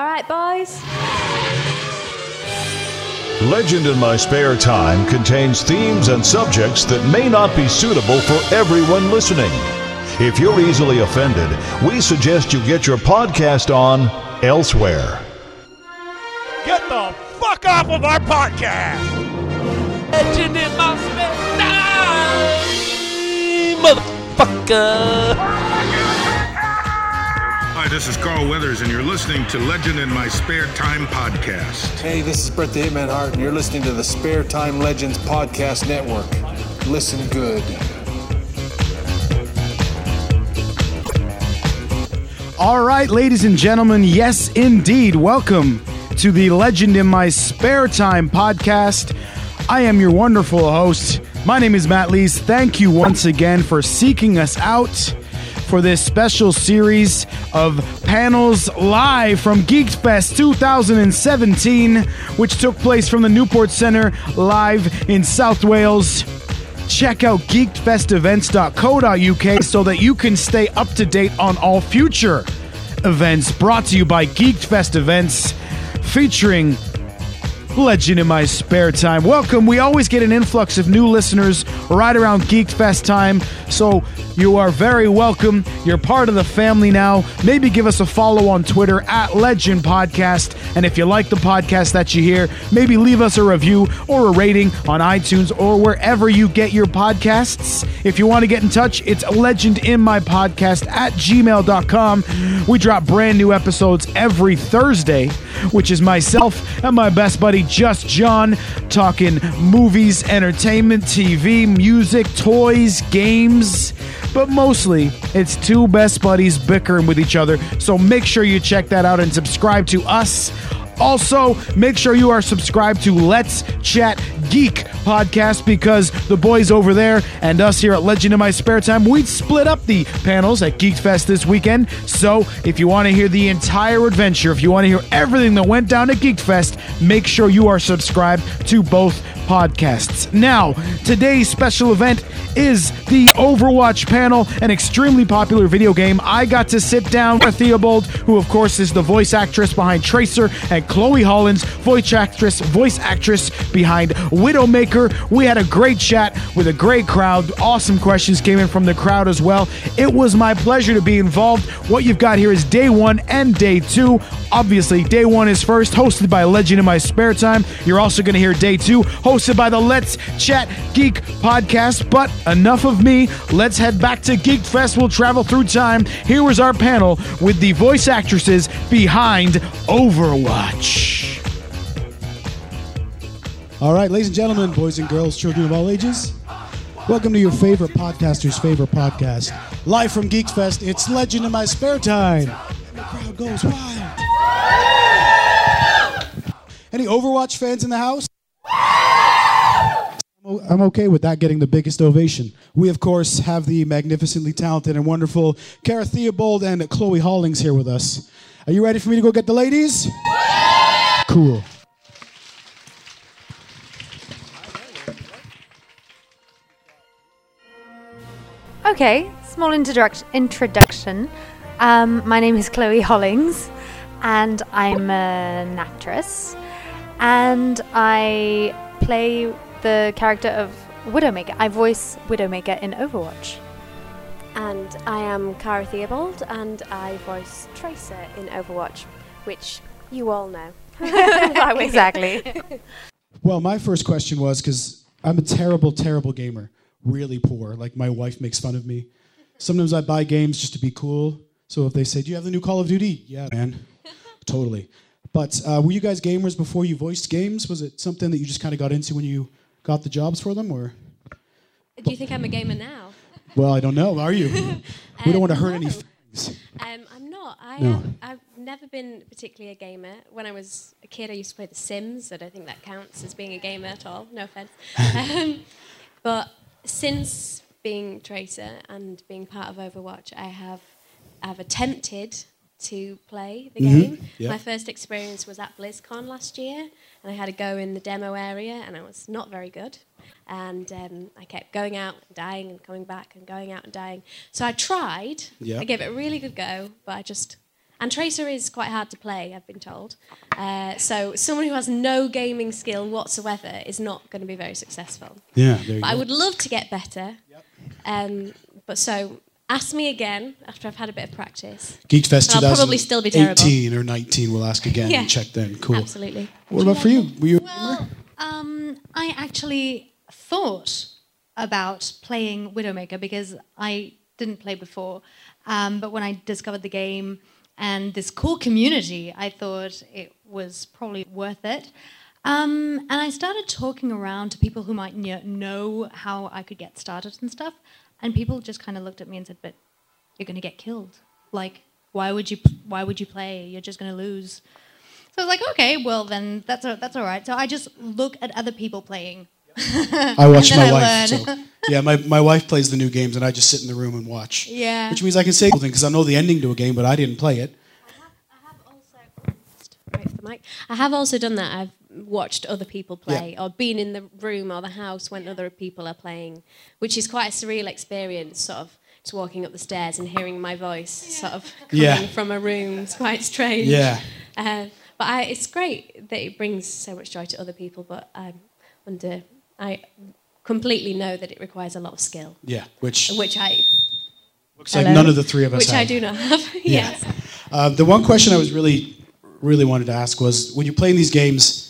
All right, boys. Legend in My Spare Time contains themes and subjects that may not be suitable for everyone listening. If you're easily offended, we suggest you get your podcast on elsewhere. Get the fuck off of our podcast! Legend in my spare time, motherfucker. Hi, this is Carl Weathers, and you're listening to Legend in My Spare Time podcast. Hey, this is Bret the Hitman Hart, and you're listening to the Spare Time Legends Podcast Network. Listen good. All right, ladies and gentlemen, yes, indeed. Welcome to the Legend in My Spare Time podcast. I am your wonderful host. My name is Matt Lees. Thank you once again for seeking us out for this special series of panels live from Geeks Fest 2017, which took place from the Newport Center live in South Wales. Check out geekfestevents.co.uk so that you can stay up to date on all future events brought to you by Geeked Fest Events featuring Legend in my spare time. Welcome. We always get an influx of new listeners right around Geek Fest time. So you are very welcome. You're part of the family now. Maybe give us a follow on Twitter at Legend Podcast. And if you like the podcast that you hear, maybe leave us a review or a rating on iTunes or wherever you get your podcasts. If you want to get in touch, it's Legend in my podcast at gmail.com. We drop brand new episodes every Thursday, which is myself and my best buddy Just John talking movies, entertainment, TV, music, toys, games. But mostly, it's two best buddies bickering with each other. So make sure you check that out and subscribe to us. Also, make sure you are subscribed to Let's Chat Geek podcast because the boys over there and us here at Legend in My Spare Time, we split up the panels at Geek Fest this weekend. So if you want to hear the entire adventure, if you want to hear everything that went down at Geek Fest, make sure you are subscribed to both podcasts. Now, today's special event is the Overwatch panel, an extremely popular video game. I got to sit down with Theobald, who of course is the voice actress behind Tracer, and Chloe Hollings, voice actress, voice actress behind Widowmaker. We had a great chat with a great crowd. Awesome questions came in from the crowd as well. It was my pleasure to be involved. What you've got here is day one and day two. Obviously, day one is first, hosted by Legend in My Spare Time. You're also going to hear day two, hosted by the Let's Chat Geek podcast. But enough of me. Let's head back to Geek Fest. We'll travel through time. Here was our panel with the voice actresses behind Overwatch. All right, ladies and gentlemen, boys and girls, children of all ages, welcome to your favorite podcaster's favorite podcast. Live from Geeks Fest, it's Legend in My Spare Time. And the crowd goes wild. Any Overwatch fans in the house? I'm okay with that getting the biggest ovation. We, of course, have the magnificently talented and wonderful Cara Theobald and Chloe Hollings here with us. Are you ready for me to go get the ladies? Cool. Okay, small introduct- introduction. Um, my name is Chloe Hollings, and I'm an actress. And I play the character of Widowmaker. I voice Widowmaker in Overwatch. And I am Cara Theobald, and I voice Tracer in Overwatch, which you all know. Why we're here. exactly. Well, my first question was because I'm a terrible, terrible gamer. Really poor. Like, my wife makes fun of me. Sometimes I buy games just to be cool. So if they say, Do you have the new Call of Duty? Yeah, man. totally. But uh, were you guys gamers before you voiced games? Was it something that you just kind of got into when you got the jobs for them? Or, Do you think I'm a gamer now? well, I don't know. Are you? we don't want to hurt any no. feelings. Um, I'm not. I No. um, I've never been particularly a gamer. When I was a kid, I used to play The Sims. I don't think that counts as being a gamer at all. No offense. um, but since being Tracer and being part of Overwatch, I have I've attempted to play the game. yeah. My first experience was at BlizzCon last year, and I had a go in the demo area, and I was not very good. And um, I kept going out, and dying, and coming back, and going out and dying. So I tried. I gave it a really good go, but I just And Tracer is quite hard to play, I've been told. Uh, so someone who has no gaming skill whatsoever is not going to be very successful. Yeah, there you But go. I would love to get better. Um, but so ask me again after I've had a bit of practice. Geekfest And I'll probably still be terrible. 2018 or 19. We'll ask again Yeah. and check then. Cool. Absolutely. What about for you? Were you? Well, um, I actually thought about playing Widowmaker because I didn't play before. Um, but when I discovered the game and this cool community, I thought it was probably worth it. Um, and I started talking around to people who might kn- know how I could get started and stuff. And people just kind of looked at me and said, "But you're going to get killed. Like, why would you? Why would you play? You're just going to lose." So I was like, okay, well then that's a, that's all right. So I just look at other people playing. I watch my I wife. So, yeah, my, my wife plays the new games, and I just sit in the room and watch. Yeah. Which means I can say something because I know the ending to a game, but I didn't play it. I have Right for the mic. I have also done that. I've watched other people play or been in the room or the house when other people are playing, which is quite a surreal experience, sort of just walking up the stairs and hearing my voice sort of coming Yeah. from a room. It's quite strange. Yeah. Uh, but I, it's great that it brings so much joy to other people, but I'm under, I completely know that it requires a lot of skill, Yeah, which which I. looks like none of the three of us Which I do not have. Yeah. yes. Uh, the one question I was really, really wanted to ask was when you're playing these games,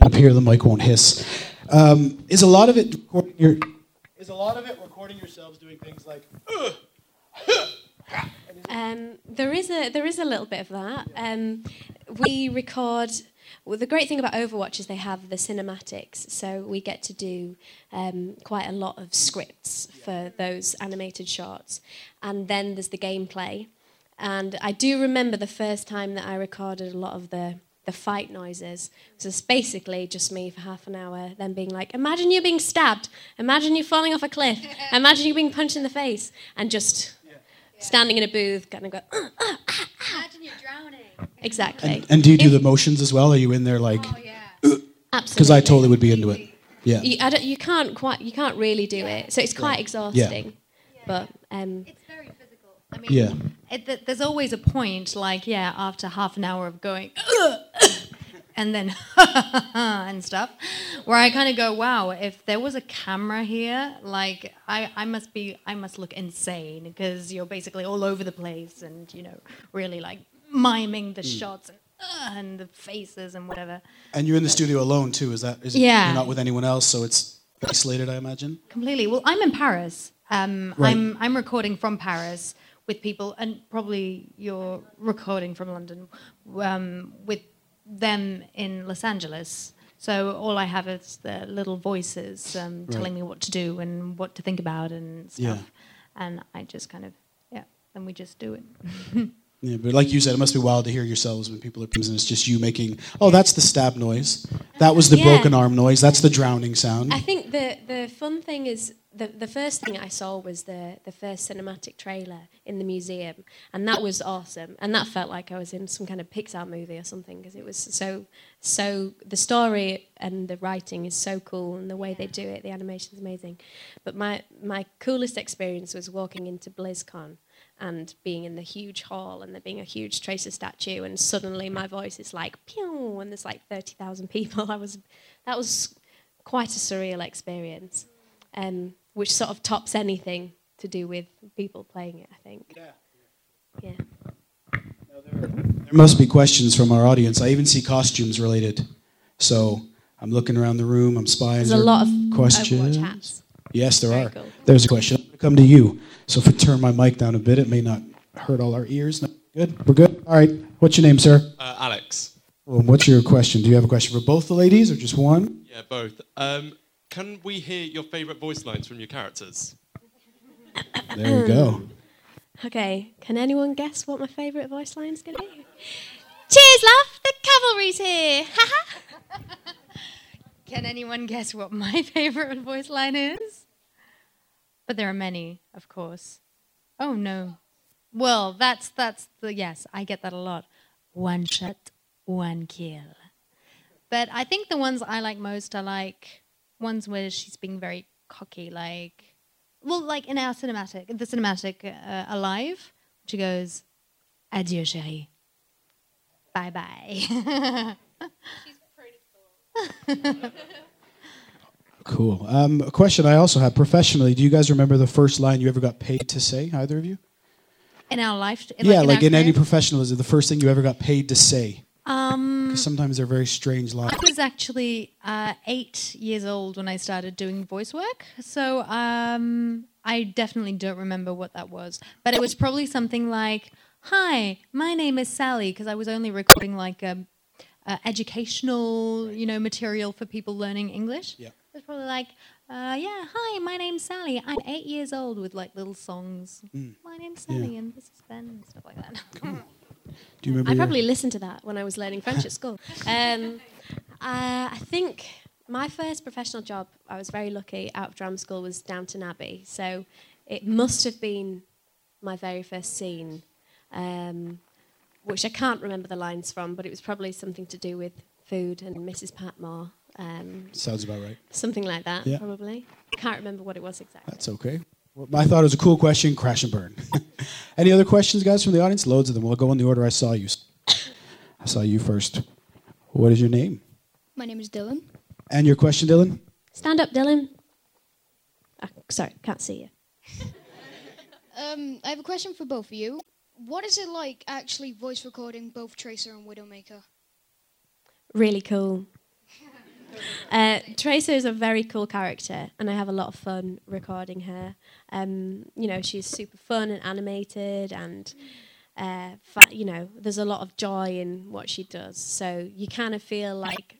up here, the mic won't hiss. Um, is a lot of it recording your, is a lot of it recording yourselves doing things like, Um, there is a there is a little bit of that. Um, we record. Well, the great thing about Overwatch is they have the cinematics, so we get to do um, quite a lot of scripts for those animated shots, and then there's the gameplay. And I do remember the first time that I recorded a lot of the the fight noises. So it's basically just me for half an hour, then being like, "Imagine you're being stabbed. Imagine you're falling off a cliff. Imagine you're being punched in the face," and just standing in a booth, kind of go. "Uh, uh, ah, ah." Imagine you're drowning. Exactly. and do you do If- the motions as well? Are you in there like, oh, because Absolutely. Because I totally would be into it. Yeah. You, I don't, you can't quite. You can't really do it. So it's quite exhausting. But um, It's very physical. I mean, Yeah. it, th- there's always a point, like yeah, after half an hour of going, and then and stuff, where I kind of go, wow, if there was a camera here, like I, I must be, I must look insane because you're basically all over the place and you know really like miming the shots and, uh, and the faces and whatever. And you're in the studio alone too. Is that? Is it, Yeah. You're not with anyone else, so it's isolated, I imagine. Completely. Well, I'm in Paris. Um, Right. I'm I'm recording from Paris with people, and probably you're recording from London um, with them in Los Angeles. So all I have is the little voices um, telling me what to do and what to think about and stuff. Yeah. And I just kind of yeah, and we just do it. Yeah, but like you said, it must be wild to hear yourselves when people are and it's just you making. Oh, that's the stab noise. That was the Yeah. broken arm noise. That's the drowning sound. I think the the fun thing is the the first thing I saw was the the first cinematic trailer in the museum, and that was awesome. And that felt like I was in some kind of Pixar movie or something because it was so so the story and the writing is so cool and the way they do it, the animation is amazing. But my my coolest experience was walking into BlizzCon and being in the huge hall and there being a huge Tracer statue and suddenly my voice is like pew and there's like 30,000 people. I was that was quite a surreal experience, um, which sort of tops anything to do with people playing it, I think. Yeah. Yeah. There must be questions from our audience. I even see costumes related. So I'm looking around the room. I'm spying. There's a lot of questions. Overwatch hats. Yes, there Very are. cool. There's a question. I'm going to come to you. So if we turn my mic down a bit, it may not hurt all our ears. No, good. We're good. All right. What's your name, sir? Uh, Alex. Well, what's your question? Do you have a question for both the ladies or just one? Yeah, both. Um, can we hear your favourite voice lines from your characters? There you go. Okay, can anyone guess what my favourite voice line is going to be? Cheers, love! The cavalry's here! Can anyone guess what my favorite voice line is? But there are many, of course. Oh no. Well, that's that's the yes, I get that a lot. One shot, one kill. But I think the ones I like most are like ones where she's being very cocky, like well, like in our cinematic, the cinematic uh, Alive, she goes, Adieu, chérie. Bye bye. She's pretty cool. Um, a question I also have professionally. Do you guys remember the first line you ever got paid to say? Either of you? in our life, yeah, like, our in any professionalism, the first thing you ever got paid to say. Um, Because sometimes they're very strange lines. I was actually uh, eight years old when I started doing voice work, so um, I definitely don't remember what that was. But it was probably something like, "Hi, my name is Sally," because I was only recording like um, uh, educational, you know, material for people learning English. Yeah. It was probably like, uh, "Yeah, hi, my name's Sally. I'm eight years old," with like little songs. Mm. My name's Sally, and this is Ben, and stuff like that. Do you remember? I your- probably listened to that when I was learning French at school. Um, uh, I think my first professional job, I was very lucky, out of drama school, was Downton Abbey. So it must have been my very first scene, um, which I can't remember the lines from, but it was probably something to do with food and Mrs. Patmore. Um, Sounds about right. something like that, Yeah. probably. Can't remember what it was exactly. That's okay. Well, I thought it was a cool question. Crash and burn. Any other questions, guys, from the audience? Loads of them. We'll go in the order I saw you. I saw you first. What is your name? My name is Dylan. And your question, Dylan? Stand up, Dylan. Ah, sorry, can't see you. Um, I have a question for both of you. What is it like actually voice recording both Tracer and Widowmaker? really cool. Uh, Tracer is a very cool character, and I have a lot of fun recording her. Um, you know, she's super fun and animated, and uh, fa- you know, there's a lot of joy in what she does. So you kind of feel like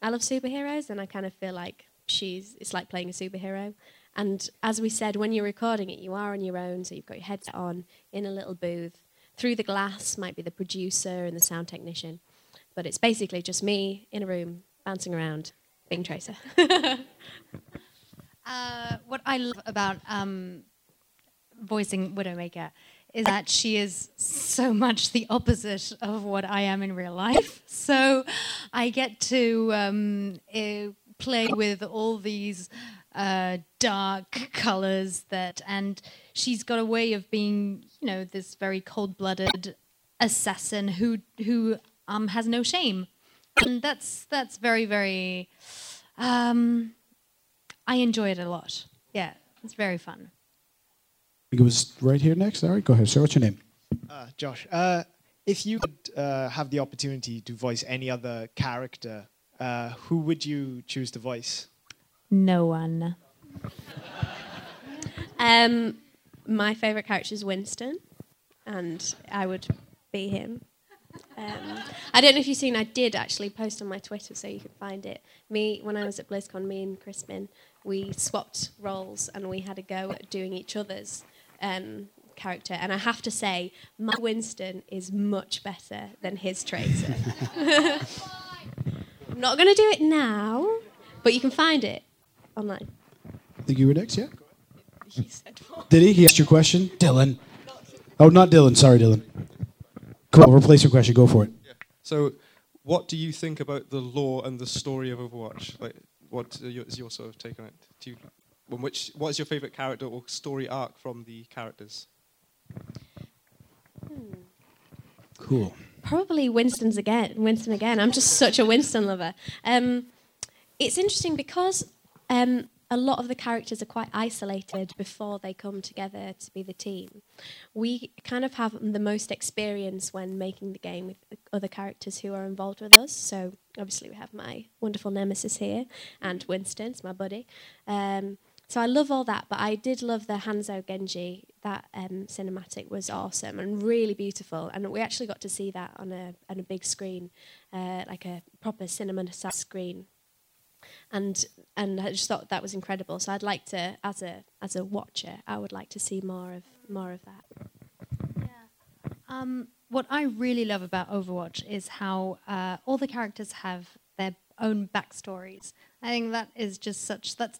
I love superheroes, and I kind of feel like she's. It's like playing a superhero. And as we said, when you're recording it, you are on your own, so you've got your headset on in a little booth. Through the glass might be the producer and the sound technician but it's basically just me in a room bouncing around being Tracer. Uh, what I love about um, voicing Widowmaker is that she is so much the opposite of what I am in real life. So I get to um, eh, play with all these uh, dark colors that, and she's got a way of being, you know, this very cold-blooded assassin who who um, has no shame, and that's that's very very. Um, I enjoy it a lot. Yeah, it's very fun. I think it was right here next. All right, go ahead, sir. What's your name? Uh, Josh, uh, if you could uh, have the opportunity to voice any other character, uh, who would you choose to voice? No one. um, my favourite character is Winston, and I would be him. Um, I don't know if you've seen. I did actually post on my Twitter, so you can find it. Me, when I was at BlizzCon, me and Crispin, we swapped roles and we had a go at doing each other's um, character. And I have to say, my Winston is much better than his Tracer. I'm not going to do it now, but you can find it online. I think you were next, yeah? He said what? Did he? He asked your question? Dylan. Oh, not Dylan. Sorry, Dylan. Come on, replace your question. Go for it. So, what do you think about the lore and the story of Overwatch? Like, what are your, sort of take on it? Do you, which, what is your favourite character or story arc from the characters? Cool. Probably Winston's again. Winston again. I'm just such a Winston lover. Um, it's interesting because um, a lot of the characters are quite isolated before they come together to be the team. We kind of have the most experience when making the game with other characters who are involved with us. So obviously we have my wonderful nemesis here, and Winston's my buddy. Um, so I love all that, but I did love the Hanzo Genji. That um, cinematic was awesome and really beautiful, and we actually got to see that on a on a big screen, uh, like a proper cinema screen. And and I just thought that was incredible. So I'd like to, as a as a watcher, I would like to see more of more of that. Um, what I really love about Overwatch is how uh, all the characters have their own backstories. I think that is just such. That's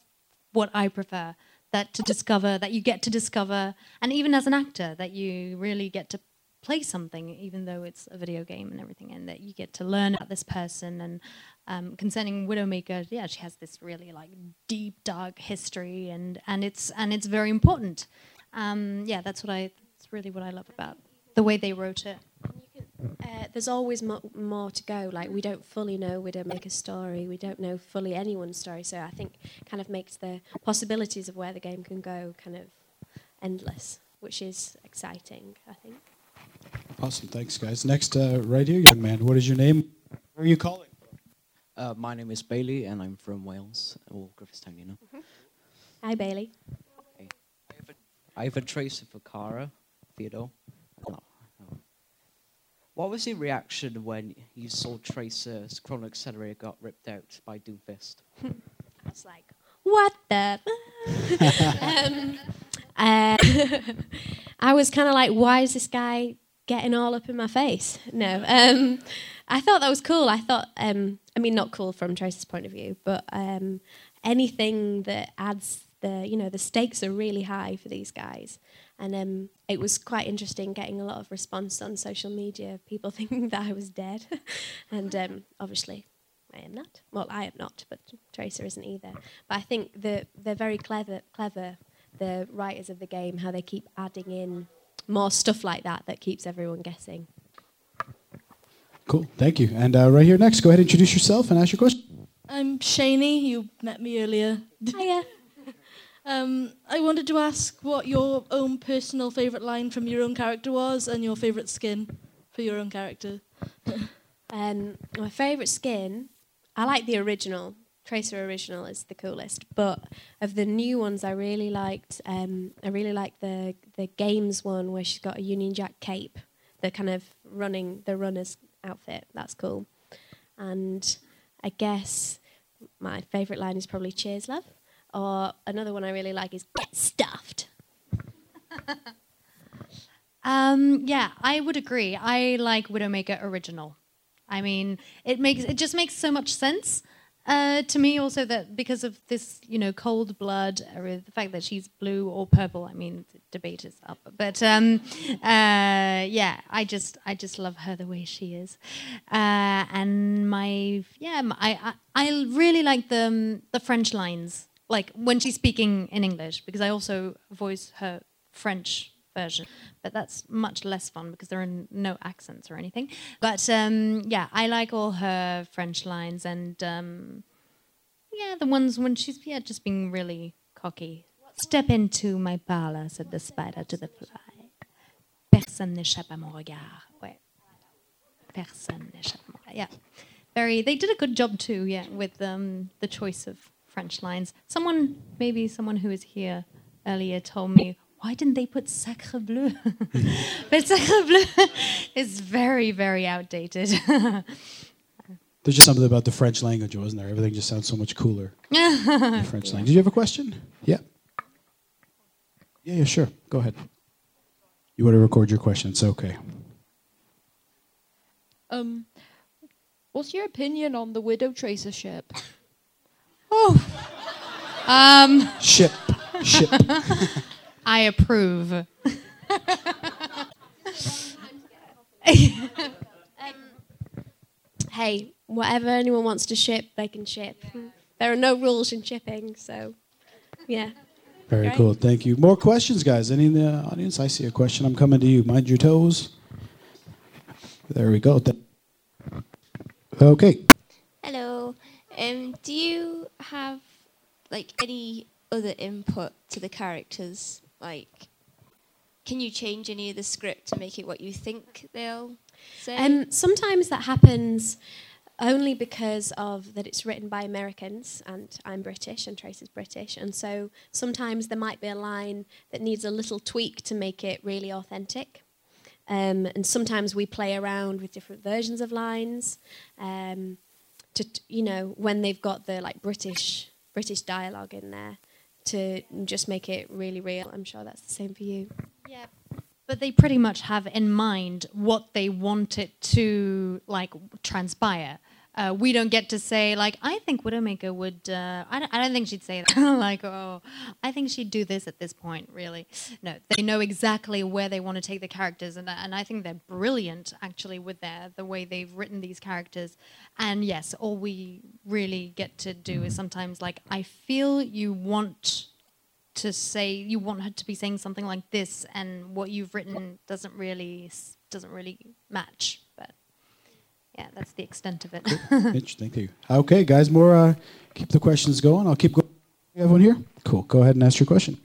what I prefer. That to discover, that you get to discover, and even as an actor, that you really get to play something, even though it's a video game and everything, and that you get to learn about this person. And um, concerning Widowmaker, yeah, she has this really like deep, dark history, and and it's and it's very important. Um, yeah, that's what I. That's really what I love about the way they wrote it. Uh, there's always mo- more to go. Like we don't fully know Widowmaker's story. We don't know fully anyone's story. So I think kind of makes the possibilities of where the game can go kind of endless, which is exciting. I think. Awesome. Thanks, guys. Next, uh, right here, young man. What is your name? Where are you calling? Uh, my name is Bailey, and I'm from Wales, or Griffithstown, you know. Hi, Bailey. I have a tracer for Cara, Theodore. No, no. What was your reaction when you saw Tracer's Chrono Accelerator got ripped out by Doomfist? I was like, what the? um, uh, I was kind of like, why is this guy getting all up in my face? No. Um, I thought that was cool. I thought, um, I mean, not cool from Tracer's point of view, but um, anything that adds the, you know, the stakes are really high for these guys. And um, it was quite interesting getting a lot of response on social media, people thinking that I was dead. and um, obviously, I am not. Well, I am not, but Tracer isn't either. But I think that they're very clever, clever, the writers of the game, how they keep adding in more stuff like that that keeps everyone guessing. Cool. Thank you. And uh, right here next, go ahead and introduce yourself and ask your question. I'm Shani. You met me earlier. Hiya. um, I wanted to ask what your own personal favourite line from your own character was and your favourite skin for your own character. Um, my favourite skin, I like the original. Tracer original is the coolest, but of the new ones, I really liked. Um, I really liked the the games one where she's got a Union Jack cape, the kind of running the runner's outfit. That's cool. And I guess my favourite line is probably "Cheers, love," or another one I really like is "Get stuffed." Um, yeah, I would agree. I like Widowmaker original. I mean, it makes it just makes so much sense uh, to me. Also, that because of this, you know, cold blood, or the fact that she's blue or purple. I mean, the debate is up, but um, uh, yeah, I just I just love her the way she is, uh, and my yeah, I I I really like the um, the French lines, like when she's speaking in English, because I also voice her French version, but that's much less fun because there are no accents or anything. But um, yeah, I like all her French lines and um, yeah, the ones when she's yeah just being really cocky. Step into my parlor, said the spider to the fly. Personne n'échappe à mon regard. Ouais. Personne n'échappe à mon regard. Yeah. Very. They did a good job too. Yeah, with um, the choice of French lines. Someone, maybe someone who was here earlier, told me why didn't they put sacre bleu? but sacre bleu is very, very outdated. There's just something about the French language, wasn't there? Everything just sounds so much cooler. the French language. Did you have a question? Yeah. Yeah, yeah, sure. Go ahead. You want to record your question? It's okay. Um, what's your opinion on the Widow Tracer ship? oh. Um. Ship. Ship. I approve. hey, whatever anyone wants to ship, they can ship. There are no rules in shipping, so yeah. Very Right. cool. Thank you. More questions, guys? Any in the audience? I see a question. I'm coming to you. Mind your toes. There we go. Th- Okay. Hello. Um, do you have like any other input to the characters? Like, can you change any of the script to make it what you think they'll say? Um, sometimes that happens only because of that it's written by Americans and I'm British and Trace is British and so sometimes there might be a line that needs a little tweak to make it really authentic. Um, and sometimes we play around with different versions of lines um, to you know when they've got the like British British dialogue in there to just make it really real. I'm sure that's the same for you. Yeah. But they pretty much have in mind what they want it to like transpire. Uh, we don't get to say like I think Widowmaker would. Uh, I, don't, I don't think she'd say that. like oh, I think she'd do this at this point. Really, no. They know exactly where they want to take the characters, and and I think they're brilliant actually with their the way they've written these characters. And yes, all we really get to do is sometimes like I feel you want to say you want her to be saying something like this, and what you've written doesn't really doesn't really match. But yeah, that's the extent of it. Interesting. Thank you. Okay, guys, more. Uh, keep the questions going. I'll keep going. You have one here? Cool. Go ahead and ask your question.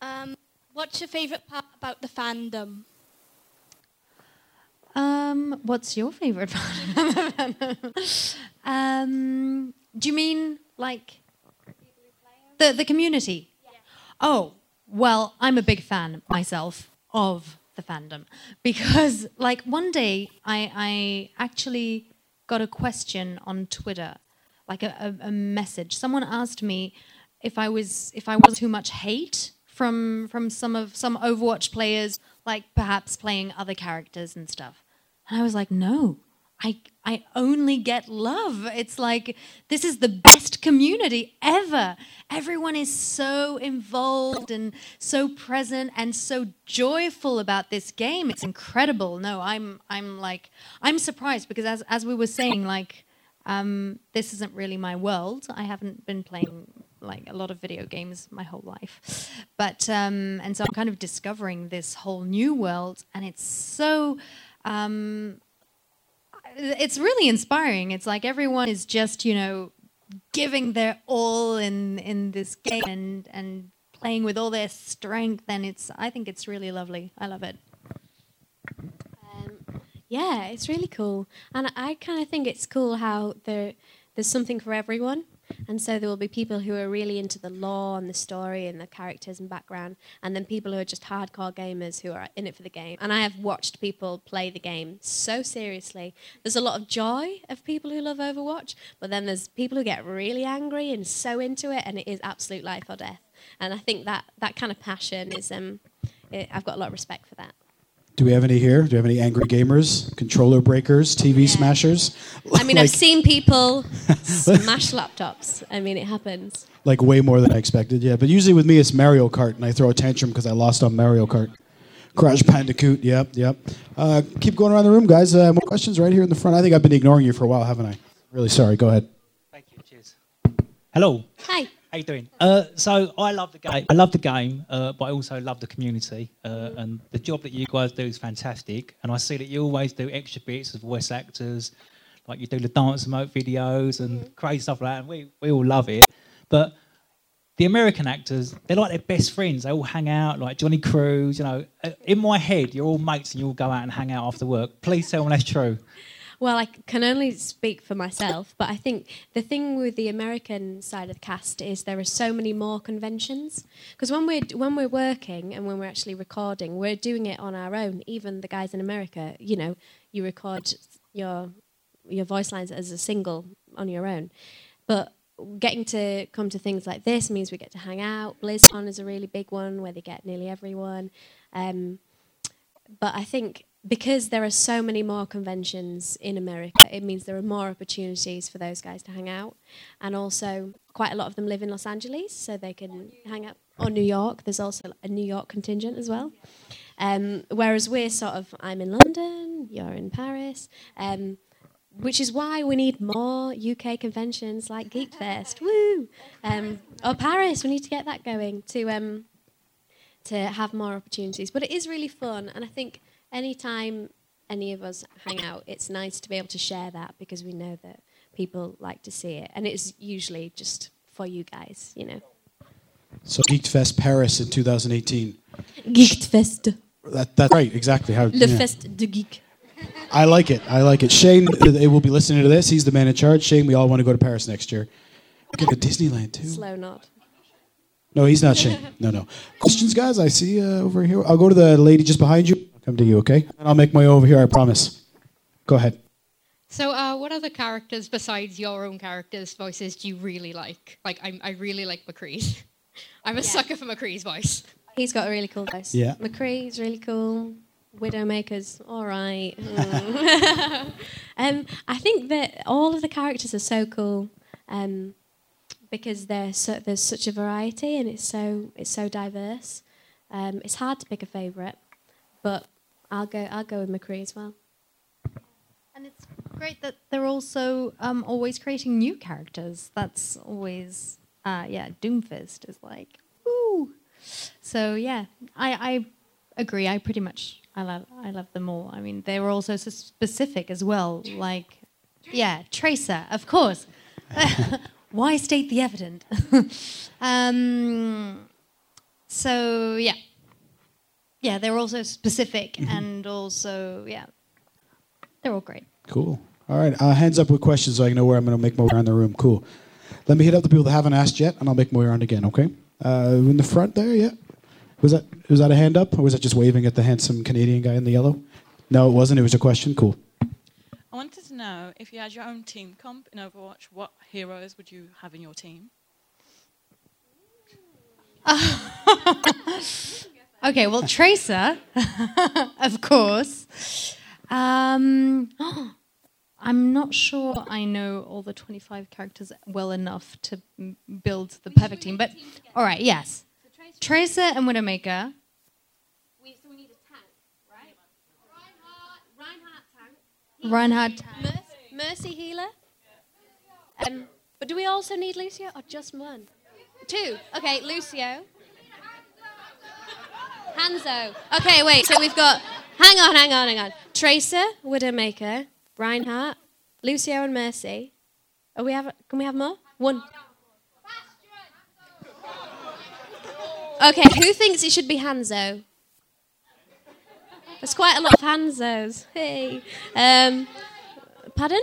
Um, what's your favourite part about the fandom? Um, what's your favorite part? um, do you mean like the the community? Oh, well, I'm a big fan myself of the fandom because like one day I I actually got a question on Twitter, like a, a, a message. Someone asked me if I was if I was too much hate from from some of some Overwatch players, like perhaps playing other characters and stuff. And I was like, no, I I only get love. It's like this is the best community ever. Everyone is so involved and so present and so joyful about this game. It's incredible. No, I'm I'm like I'm surprised because as as we were saying, like um, this isn't really my world. I haven't been playing like a lot of video games my whole life, but um, and so I'm kind of discovering this whole new world, and it's so um, it's really inspiring. It's like everyone is just you know giving their all in in this game and and playing with all their strength, and it's I think it's really lovely. I love it. Um, yeah, it's really cool, and I kind of think it's cool how there there's something for everyone, and so there will be people who are really into the lore and the story and the characters and background, and then people who are just hardcore gamers who are in it for the game. And I have watched people play the game so seriously. There's a lot of joy of people who love Overwatch, but then there's people who get really angry and so into it, and it is absolute life or death. And I think that that kind of passion is um, it, I've got a lot of respect for that. Do we have any here? Do we have any angry gamers, controller breakers, TV smashers? I mean, like, I've seen people smash laptops. I mean, it happens. like way more than I expected. Yeah, but usually with me it's Mario Kart, and I throw a tantrum because I lost on Mario Kart. Crash Bandicoot. Yep, yep. Uh, keep going around the room, guys. Uh, more questions right here in the front. I think I've been ignoring you for a while, haven't I? Really sorry. Go ahead. Thank you. Cheers. Hello. Hi. How you doing? Uh, so I love the game. I love the game, uh, but I also love the community. Uh, and the job that you guys do is fantastic. And I see that you always do extra bits of voice actors, like you do the dance emote videos and crazy stuff like that. And we, we all love it. But the American actors, they're like their best friends. They all hang out, like Jonny Cruz. You know, Uh, in my head, you're all mates and you all go out and hang out after work. Please tell me that's true. Well, I can only speak for myself, but I think the thing with the American side of the cast is there are so many more conventions. Because when we're when we're working and when we're actually recording, we're doing it on our own. Even the guys in America, you know, you record your your voice lines as a single on your own, but getting to come to things like this means we get to hang out. BlizzCon is a really big one where they get nearly everyone. Um, but I think because there are so many more conventions in America, it means there are more opportunities for those guys to hang out. And also, quite a lot of them live in Los Angeles, so they can hang out. Or New York, there's also a New York contingent as well. Um, whereas we're sort of, I'm in London, you're in Paris, um, which is why we need more UK conventions like Geekfest, woo! Um, or Paris, we need to get that going to um, to have more opportunities. But it is really fun, and I think anytime any of us hang out, it's nice to be able to share that because we know that people like to see it, and it's usually just for you guys, you know. So Geekfest Paris in 2018. Geekfest. That, that's right, exactly. How, Le yeah. Fest de Geek. I like it. I like it. Shane they will be listening to this. He's the man in charge. Shane, we all want to go to Paris next year. We're to Disneyland too. Slow nod. No, he's not Shane. No, no. Questions, guys? I see uh, over here. I'll go to the lady just behind you. I'll come to you, okay? And I'll make my way over here. I promise. Go ahead. So, uh, what other characters besides your own characters' voices do you really like? Like, I'm, I really like McCree's. I'm a sucker for McCree's voice. He's got a really cool voice. Yeah. McCree's really cool. Widowmaker's all right. Mm. um, I think that all of the characters are so cool um, because they're so, there's such a variety and it's so it's so diverse. Um, it's hard to pick a favourite, but I'll go I'll go with McCree as well. And it's great that they're also um, always creating new characters. That's always, uh, yeah, Doomfist is like, ooh. So yeah, I, I agree. I pretty much I love I love them all. I mean, they were also so specific as well. Like, yeah, Tracer, of course. Why state the evident? um, so yeah, yeah, they're also specific and also yeah, they're all great. Cool. All right. Uh, hands up with questions so I know where I'm going to make my way around the room. Cool. Let me hit up the people that haven't asked yet, and I'll make my way around again. Okay. Uh, in the front there, yeah. Was that was that a hand up, or was that just waving at the handsome Canadian guy in the yellow? No, it wasn't. It was a question. Cool. I wanted to know if you had your own team comp in Overwatch, what heroes would you have in your team? Okay, well, Tracer, of course. Um, I'm not sure I know all the 25 characters well enough to m- build the perfect team, but all right, yes. Tracer and Widowmaker. We, so we need a tank, right? Reinhardt. Mer- Mercy healer. Um, but do we also need Lucio or just one? Two. Okay, Lucio. Hanzo. Okay, wait. So we've got. Hang on, hang on, hang on. Tracer, Widowmaker, Reinhardt, Lucio, and Mercy. Are we have? Can we have more? One. Okay, who thinks it should be Hanzo? There's quite a lot of Hanzos. Hey. Um, pardon?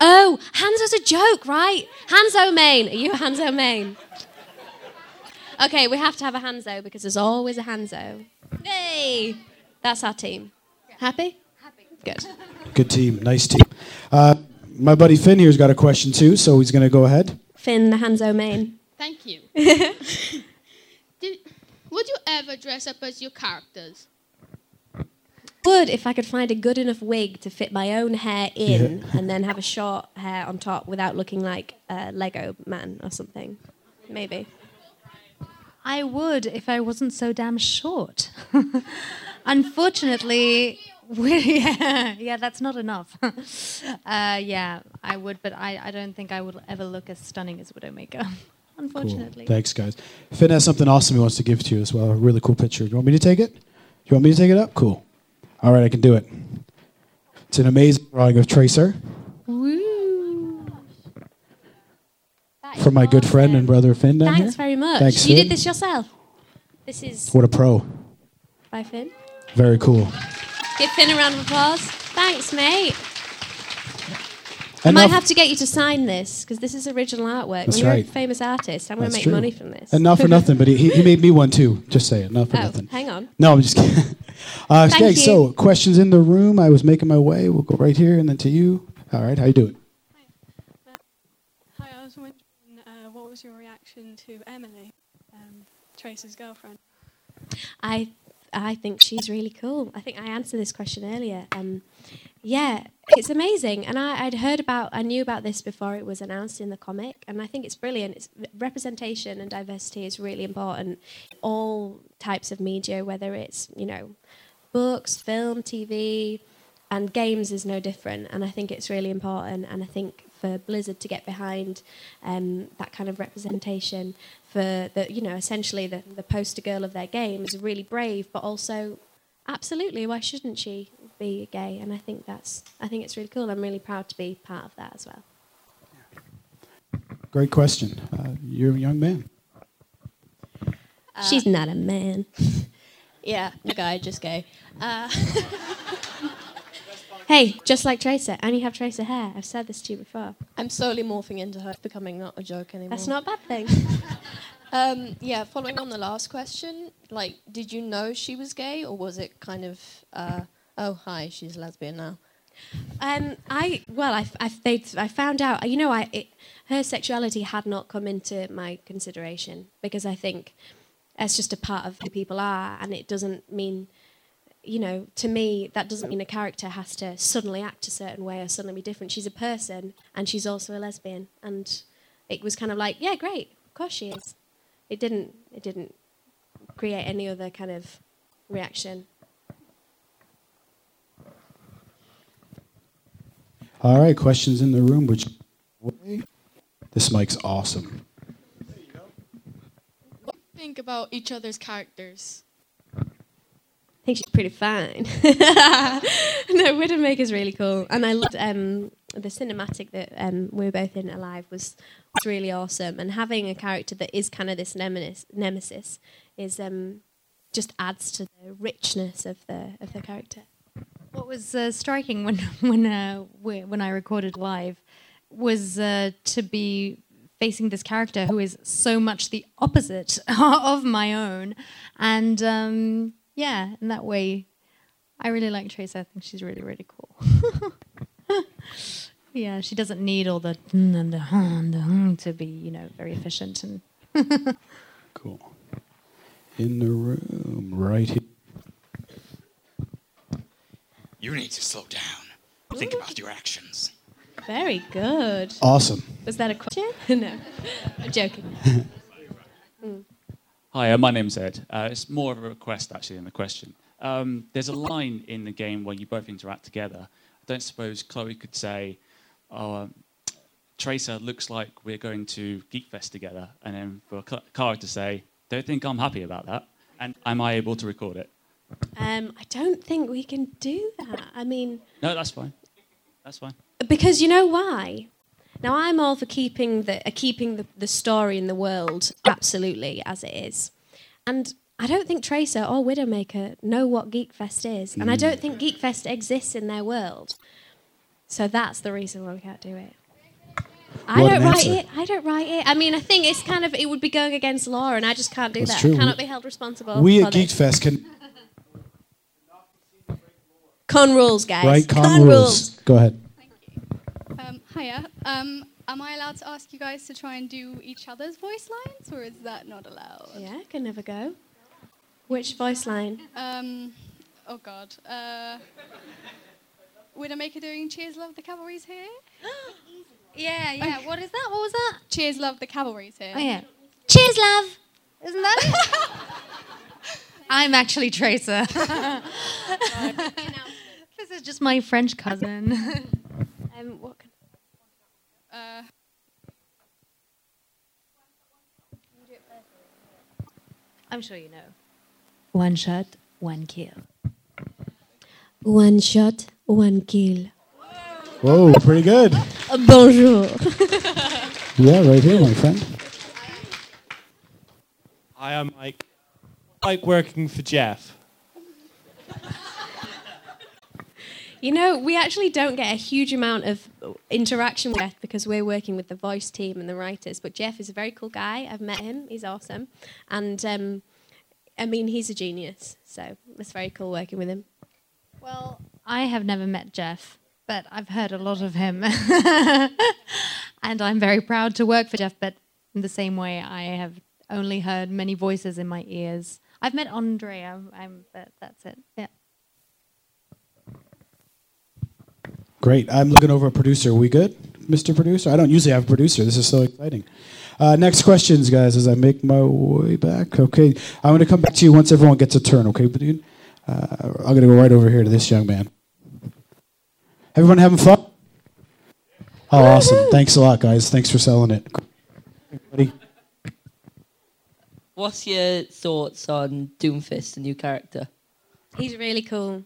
Oh, Hanzo's a joke, right? Hanzo main. Are you a Hanzo main? Okay, we have to have a Hanzo because there's always a Hanzo. Yay! That's our team. Happy? Happy. Good. Good team. Nice team. Uh, my buddy Finn here's got a question too, so he's going to go ahead. Finn, the Hanzo main. Thank you. Did, would you ever dress up as your characters? Would if I could find a good enough wig to fit my own hair in and then have a short hair on top without looking like a Lego man or something. Maybe. I would if I wasn't so damn short. Unfortunately, yeah, yeah, that's not enough. uh, yeah, I would, but I, I don't think I would ever look as stunning as Widowmaker. Unfortunately. Cool. Thanks, guys. Finn has something awesome he wants to give to you as well. A really cool picture. Do you want me to take it? Do you want me to take it up? Cool. All right, I can do it. It's an amazing drawing of Tracer from my good friend and brother Finn down Thanks here. very much. Thanks, you Finn. did this yourself. This is What a pro. by Finn. Very cool. Give Finn a round of applause. Thanks, mate. I might have to get you to sign this because this is original artwork. That's when you're right. a famous artist, I'm going to That's make true. money from this. And not for nothing, but he, he he made me one too. Just say it. Not for Oh, nothing. hang on. No, I'm just kidding. uh, Thank okay, you. so questions in the room. I was making my way. We'll go right here and then to you. All right, how you doing? Hi, I was wondering uh, what to Emily, um, Trace's girlfriend? I I think she's really cool. I think I answered this question earlier. Um, yeah, it's amazing, and I, I'd heard about, I knew about this before it was announced in the comic, and I think it's brilliant. It's representation and diversity is really important. All types of media, whether it's you know, books, film, TV, and games is no different. And I think it's really important. And I think for Blizzard to get behind um, that kind of representation for the, you know, essentially the, the poster girl of their game is really brave, but also absolutely, why shouldn't she be gay? And I think that's, I think it's really cool. I'm really proud to be part of that as well. Great question. Uh, you're a young man. She's not a man. Yeah, a guy, just gay. Uh, Hey, just like Tracer, and you have Tracer hair. I've said this to you before. I'm slowly morphing into her, It's becoming not a joke anymore. That's not a bad thing. um, yeah, following on the last question, like, did you know she was gay, or was it kind of, uh, oh, hi, she's lesbian now? Um, I well, I, I, they, I found out. You know, I it, her sexuality had not come into my consideration because I think that's just a part of who people are, and it doesn't mean, you know, to me that doesn't mean a character has to suddenly act a certain way or suddenly be different. She's a person, and she's also a lesbian, and it was kind of like, yeah, great, of course she is. It didn't. It didn't create any other kind of reaction. All right, questions in the room. Which way? This mic's awesome. What do you think about each other's characters? I think she's pretty fine. no, Widowmaker's really cool, and I loved um, the cinematic that um, we were both in Alive was was really awesome. And having a character that is kind of this nemesis, nemesis is um, just adds to the richness of the of the character. What was uh, striking when when uh, when I recorded live was uh, to be facing this character who is so much the opposite of my own, and um, yeah, in that way, I really like Tracer. I think she's really really cool. yeah, she doesn't need all the and the and the to be you know very efficient and. Cool. In the room, right here. You need to slow down. Think about your actions. Very good. Awesome. Was that a question? no, I'm joking. Hi, uh, my name's Ed. Uh, it's more of a request actually than a question. Um, there's a line in the game where you both interact together. I don't suppose Chloe could say, "Oh, um, Tracer looks like we're going to Geekfest together," and then for Cara to say, "Don't think I'm happy about that," and am I able to record it? Um, I don't think we can do that. I mean, No, that's fine. That's fine. because you know why? Now I'm all for keeping the uh, keeping the, the story in the world absolutely as it is, and I don't think Tracer or Widowmaker know what Geekfest is, and I don't think Geekfest exists in their world. So that's the reason why we can't do it. I What don't write answer. it. I don't write it. I mean, I think it's kind of it would be going against lore, and I just can't do That's that. true. I cannot be held responsible. We at this. Geekfest can Con rules, guys. write con rules. Go ahead. Um, hiya. Um, am I allowed to ask you guys to try and do each other's voice lines, or is that not allowed? Yeah, I can never go. Which voice line? Um, oh God. Uh, Widowmaker doing Cheers, Love, the Cavalry's here? yeah, yeah. What is that? What was that? Cheers, Love, the Cavalry's here. Oh yeah. Cheers, love. Isn't that it? I'm actually Tracer. this is just my French cousin. um, what? Can Uh, I'm sure you know. One shot, one kill. One shot, one kill. Whoa, pretty good. Bonjour. Yeah, right here, my friend. Hi, I'm Mike. Like working for Jeff. You know, we actually don't get a huge amount of interaction with Jeff because we're working with the voice team and the writers. But Jeff is a very cool guy. I've met him. He's awesome. And um, I mean, he's a genius. So it's very cool working with him. Well, I have never met Jeff, but I've heard a lot of him. and I'm very proud to work for Jeff, but in the same way, I have only heard many voices in my ears. I've met Andrea, I'm, but that's it. Yeah. Great. I'm looking over a producer. Are We good, Mr. Producer? I don't usually have a producer. This is so exciting. Uh, next questions, guys, as I make my way back. Okay. I'm going to come back to you once everyone gets a turn, okay, dude? Uh, I'm going to go right over here to this young man. Everyone having fun? Oh, awesome. Thanks a lot, guys. Thanks for selling it. Buddy. What's your thoughts on Doomfist, the new character? He's really cool.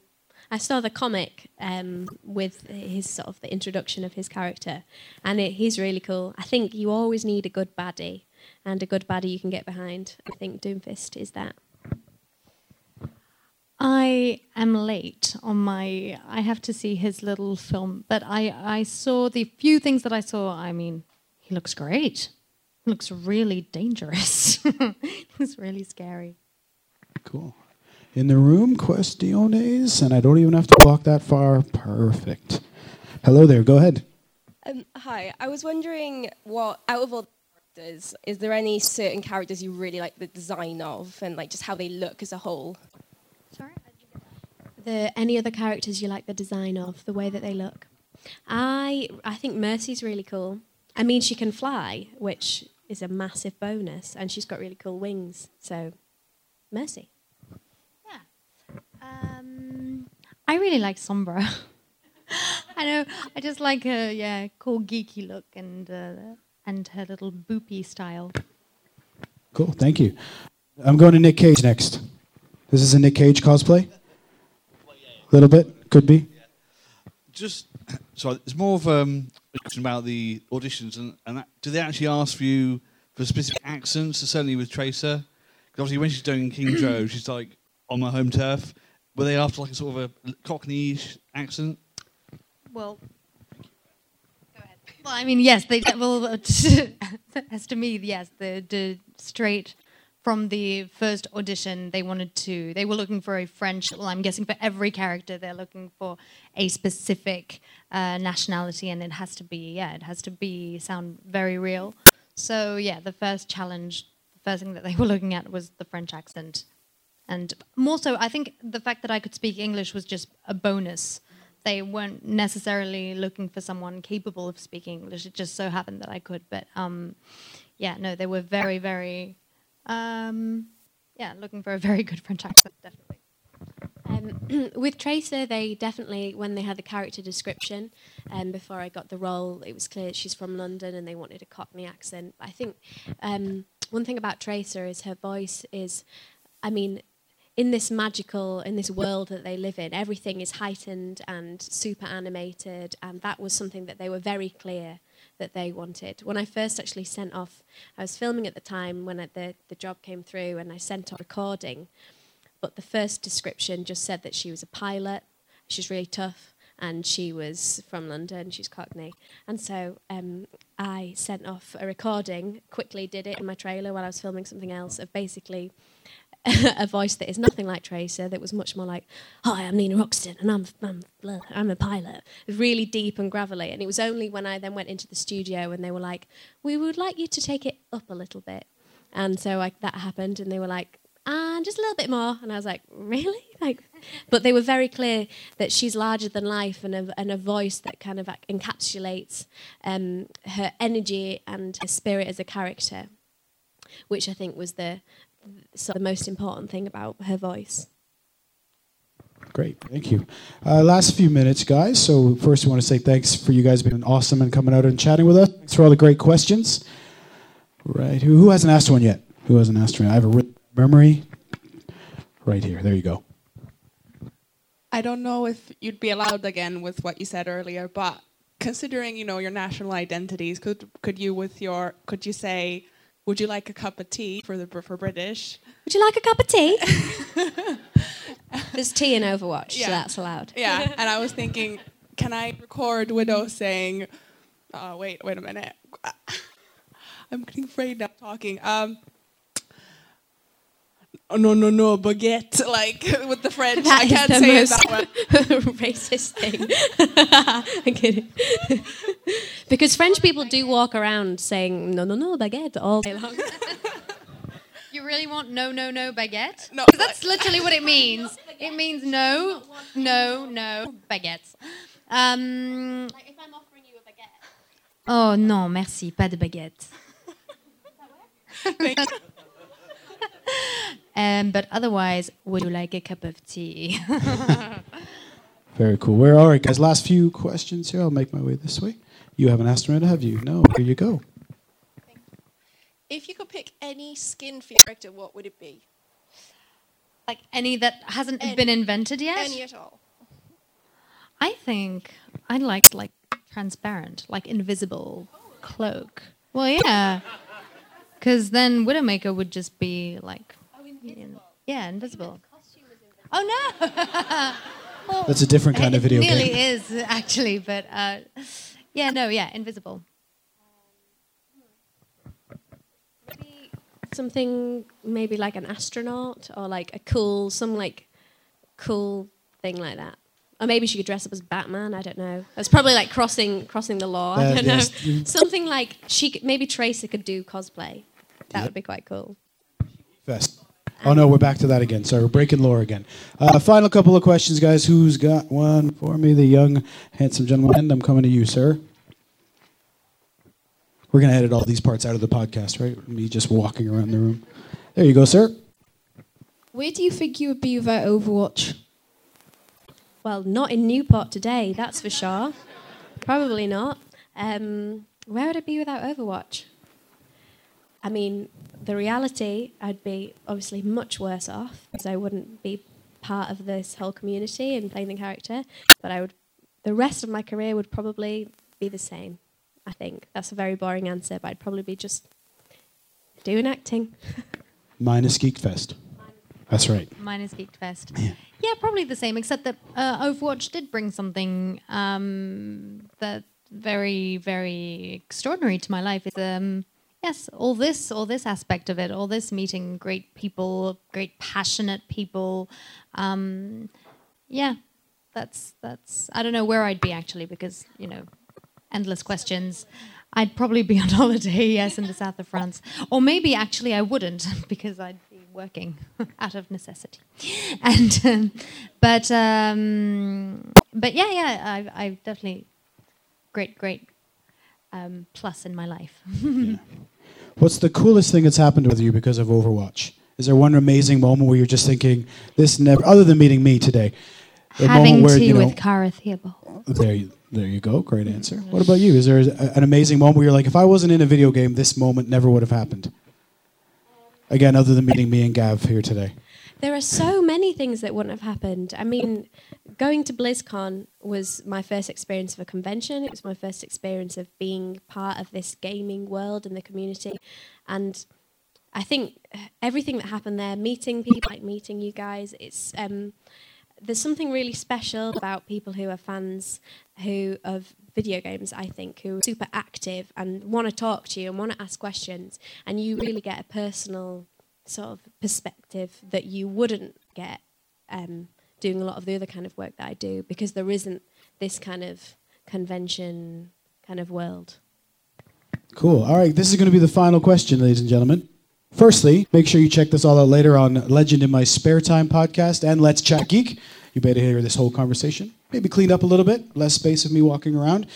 I saw the comic um, with his sort of the introduction of his character, and it, he's really cool. I think you always need a good baddie, and a good baddie you can get behind. I think Doomfist is that. I am late on my. I have to see his little film, but I I saw the few things that I saw. I mean, he looks great. He looks really dangerous. He's really scary. Cool. In the room, questiones, and I don't even have to walk that far. Perfect. Hello there. Go ahead. Um, hi, I was wondering what, out of all the characters, is there any certain characters you really like the design of and like just how they look as a whole? Sorry? The any other characters you like the design of, the way that they look. I I think Mercy's really cool. I mean, she can fly, which is a massive bonus, and she's got really cool wings. So, Mercy. Um, I really like Sombra. I know. I just like her, yeah, cool geeky look and uh, and her little boopy style. Cool. Thank you. I'm going to Nick Cage next. This is a Nick Cage cosplay. A little bit, could be. Just so it's more of um, a question about the auditions and, and that, do they actually ask for you for specific accents? So certainly with Tracer, because obviously when she's doing King's Row, she's like on my home turf. Were they after like a sort of a Cockney accent? Well, well, I mean, yes, they well, as to me, yes, the the straight from the first audition, they wanted to. They were looking for a French. Well, I'm guessing for every character, they're looking for a specific uh, nationality, and it has to be yeah, it has to be sound very real. So yeah, the first challenge, the first thing that they were looking at was the French accent, and more so, I think the fact that I could speak English was just a bonus. They weren't necessarily looking for someone capable of speaking English. It just so happened that I could. But um, yeah, no, they were very, very, um, yeah, looking for a very good French accent, definitely. Um, with Tracer, they definitely, when they had the character description, um, before I got the role, it was clear she's from London and they wanted a Cockney accent. I think um, one thing about Tracer is her voice is, I mean, in this magical, in this world that they live in, everything is heightened and super animated, and that was something that they were very clear that they wanted. When I first actually sent off, I was filming at the time when I, the, the job came through, and I sent off a recording but the first description just said that she was a pilot. She's really tough, and she was from London. She's Cockney, and so um, I sent off a recording. Quickly did it in my trailer while I was filming something else of basically a voice that is nothing like Tracer. That was much more like, "Hi, I'm Nina Roxton, and I'm I'm blah, I'm a pilot." Really deep and gravelly, and it was only when I then went into the studio and they were like, "We would like you to take it up a little bit," and so like that happened, and they were like, and just a little bit more. And I was like, really? Like, but they were very clear that she's larger than life and a, and a voice that kind of encapsulates um, her energy and her spirit as a character, which I think was the so the most important thing about her voice. Great, thank you. Uh, last few minutes, guys. So first, we want to say thanks for you guys being awesome and coming out and chatting with us. Thanks for all the great questions. Right, who, who hasn't asked one yet? Who hasn't asked one? I have a ri- memory. Right here. There you go. I don't know if you'd be allowed again with what you said earlier, but considering you know your national identities, could could you with your could you say, would you like a cup of tea for the for British? Would you like a cup of tea? There's tea in Overwatch, so that's allowed. Yeah, and I was thinking, can I record Widow saying, uh, wait, wait a minute. I'm getting afraid now talking. Um, oh, no, no, no, baguette, like with the French. That I can't the say it most that way. racist thing. I'm kidding. because French people do walk around saying no, no, no, baguette all day long. You really want no, no, no baguette? No, 'Cause that's literally what it means. It means no, no, no baguettes. Um, like if I'm offering you a baguette. oh non, merci, pas de baguette. Um, but otherwise, would you like a cup of tea? Very cool. Where are all right, guys. Last few questions here. I'll make my way this way. You haven't asked Miranda, have you? No. Here you go. If you could pick any skin for your character, what would it be? like any that hasn't Any. been invented yet? Any at all. I think I liked like transparent, like invisible cloak. Well, yeah, because then Widowmaker would just be like, in- yeah, invisible. Oh no! Well, That's a different kind of video game. It really is actually, but uh, yeah, no, yeah, invisible. Something maybe like an astronaut or like a cool, some like cool thing like that. Or maybe she could dress up as Batman. I don't know. That's probably like crossing crossing the lore. I Uh, don't yes. know. Something like she could, maybe Tracer could do cosplay. That would be quite cool. Fest. Oh no, we're back to that again. Sorry, we're breaking lore again. Uh, final couple of questions, guys. Who's got one for me? The young, handsome gentleman. I'm coming to you, sir. We're gonna edit all these parts out of the podcast, right? Me just walking around the room. There you go, sir. Where do you think you would be without Overwatch? Well, not in Newport today, that's for sure. Probably not. Um, where would I be without Overwatch? I mean, the reality, I'd be obviously much worse off because I wouldn't be part of this whole community and playing the character. But I would, the rest of my career would probably be the same. I think that's a very boring answer, but I'd probably be just doing acting. Minus Geekfest. That's right. Mine is Geekfest. Yeah. yeah, probably the same, except that uh, Overwatch did bring something um, that very, very extraordinary to my life. Is um, yes, all this, all this aspect of it, all this meeting great people, great passionate people. Um, yeah, that's that's. I don't know where I'd be actually because you know, endless questions. I'd probably be on holiday, yes, in the south of France, or maybe actually I wouldn't because I'd be working out of necessity. And um, but um, but yeah, yeah, I, I definitely great, great um, plus in my life. What's the coolest thing that's happened with you because of Overwatch? Is there one amazing moment where you're just thinking, this never, other than meeting me today, Having where, tea you know, with Cara Theobald. there you, there you go, great answer. What about you? Is there a, an amazing moment where you're like, if I wasn't in a video game, this moment never would have happened? Again, other than meeting me and Gav here today. There are so many things that wouldn't have happened. I mean, going to BlizzCon was my first experience of a convention. It was my first experience of being part of this gaming world and the community. And I think everything that happened there, meeting people like meeting you guys, it's um, there's something really special about people who are fans who of video games. I think who are super active and want to talk to you and want to ask questions, and you really get a personal sort of perspective that you wouldn't get um, doing a lot of the other kind of work that I do because there isn't this kind of convention kind of world. Cool. All right, this is going to be the final question, ladies and gentlemen. Firstly, make sure you check this all out later on Legend in My Spare Time podcast and Let's Chat Geek. You better hear this whole conversation. Maybe cleaned up a little bit, less space of me walking around.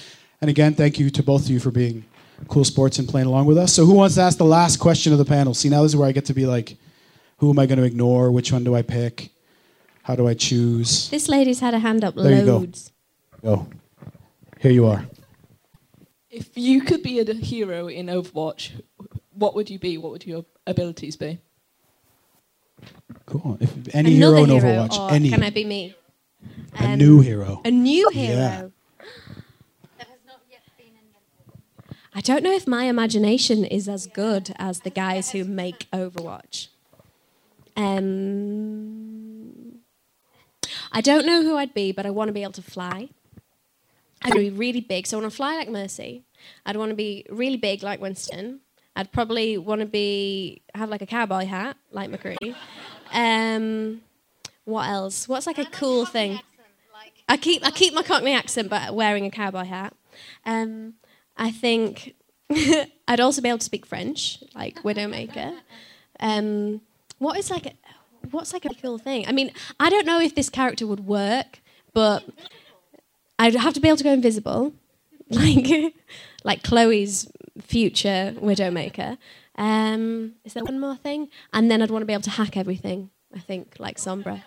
And again, thank you to both of you for being cool sports and playing along with us. So, who wants to ask the last question of the panel? See, now this is where I get to be like, who am I going to ignore? Which one do I pick? How do I choose? This lady's had a hand up There you go. loads. Go. Here you are. If you could be a hero in Overwatch, what would you be? What would your abilities be? Cool. If any Another hero in hero, Overwatch, or any Can I be me? a um, new hero. A new hero. Yeah. hero. I don't know if my imagination is as good as the guys who make Overwatch. Um, I don't know who I'd be, but I want to be able to fly. I'd be really big, so I want to fly like Mercy. I'd want to be really big like Winston. I'd probably want to be have like a cowboy hat like McCree. Um, what else? What's like a cool thing? I keep I keep my Cockney accent, but wearing a cowboy hat. Um, I think I'd also be able to speak French, like Widowmaker. Um, what is like a, what's like a cool thing? I mean, I don't know if this character would work, but I'd have to be able to go invisible, like like Chloe's future Widowmaker. Um, is there one more thing? And then I'd want to be able to hack everything. I think, like Sombra.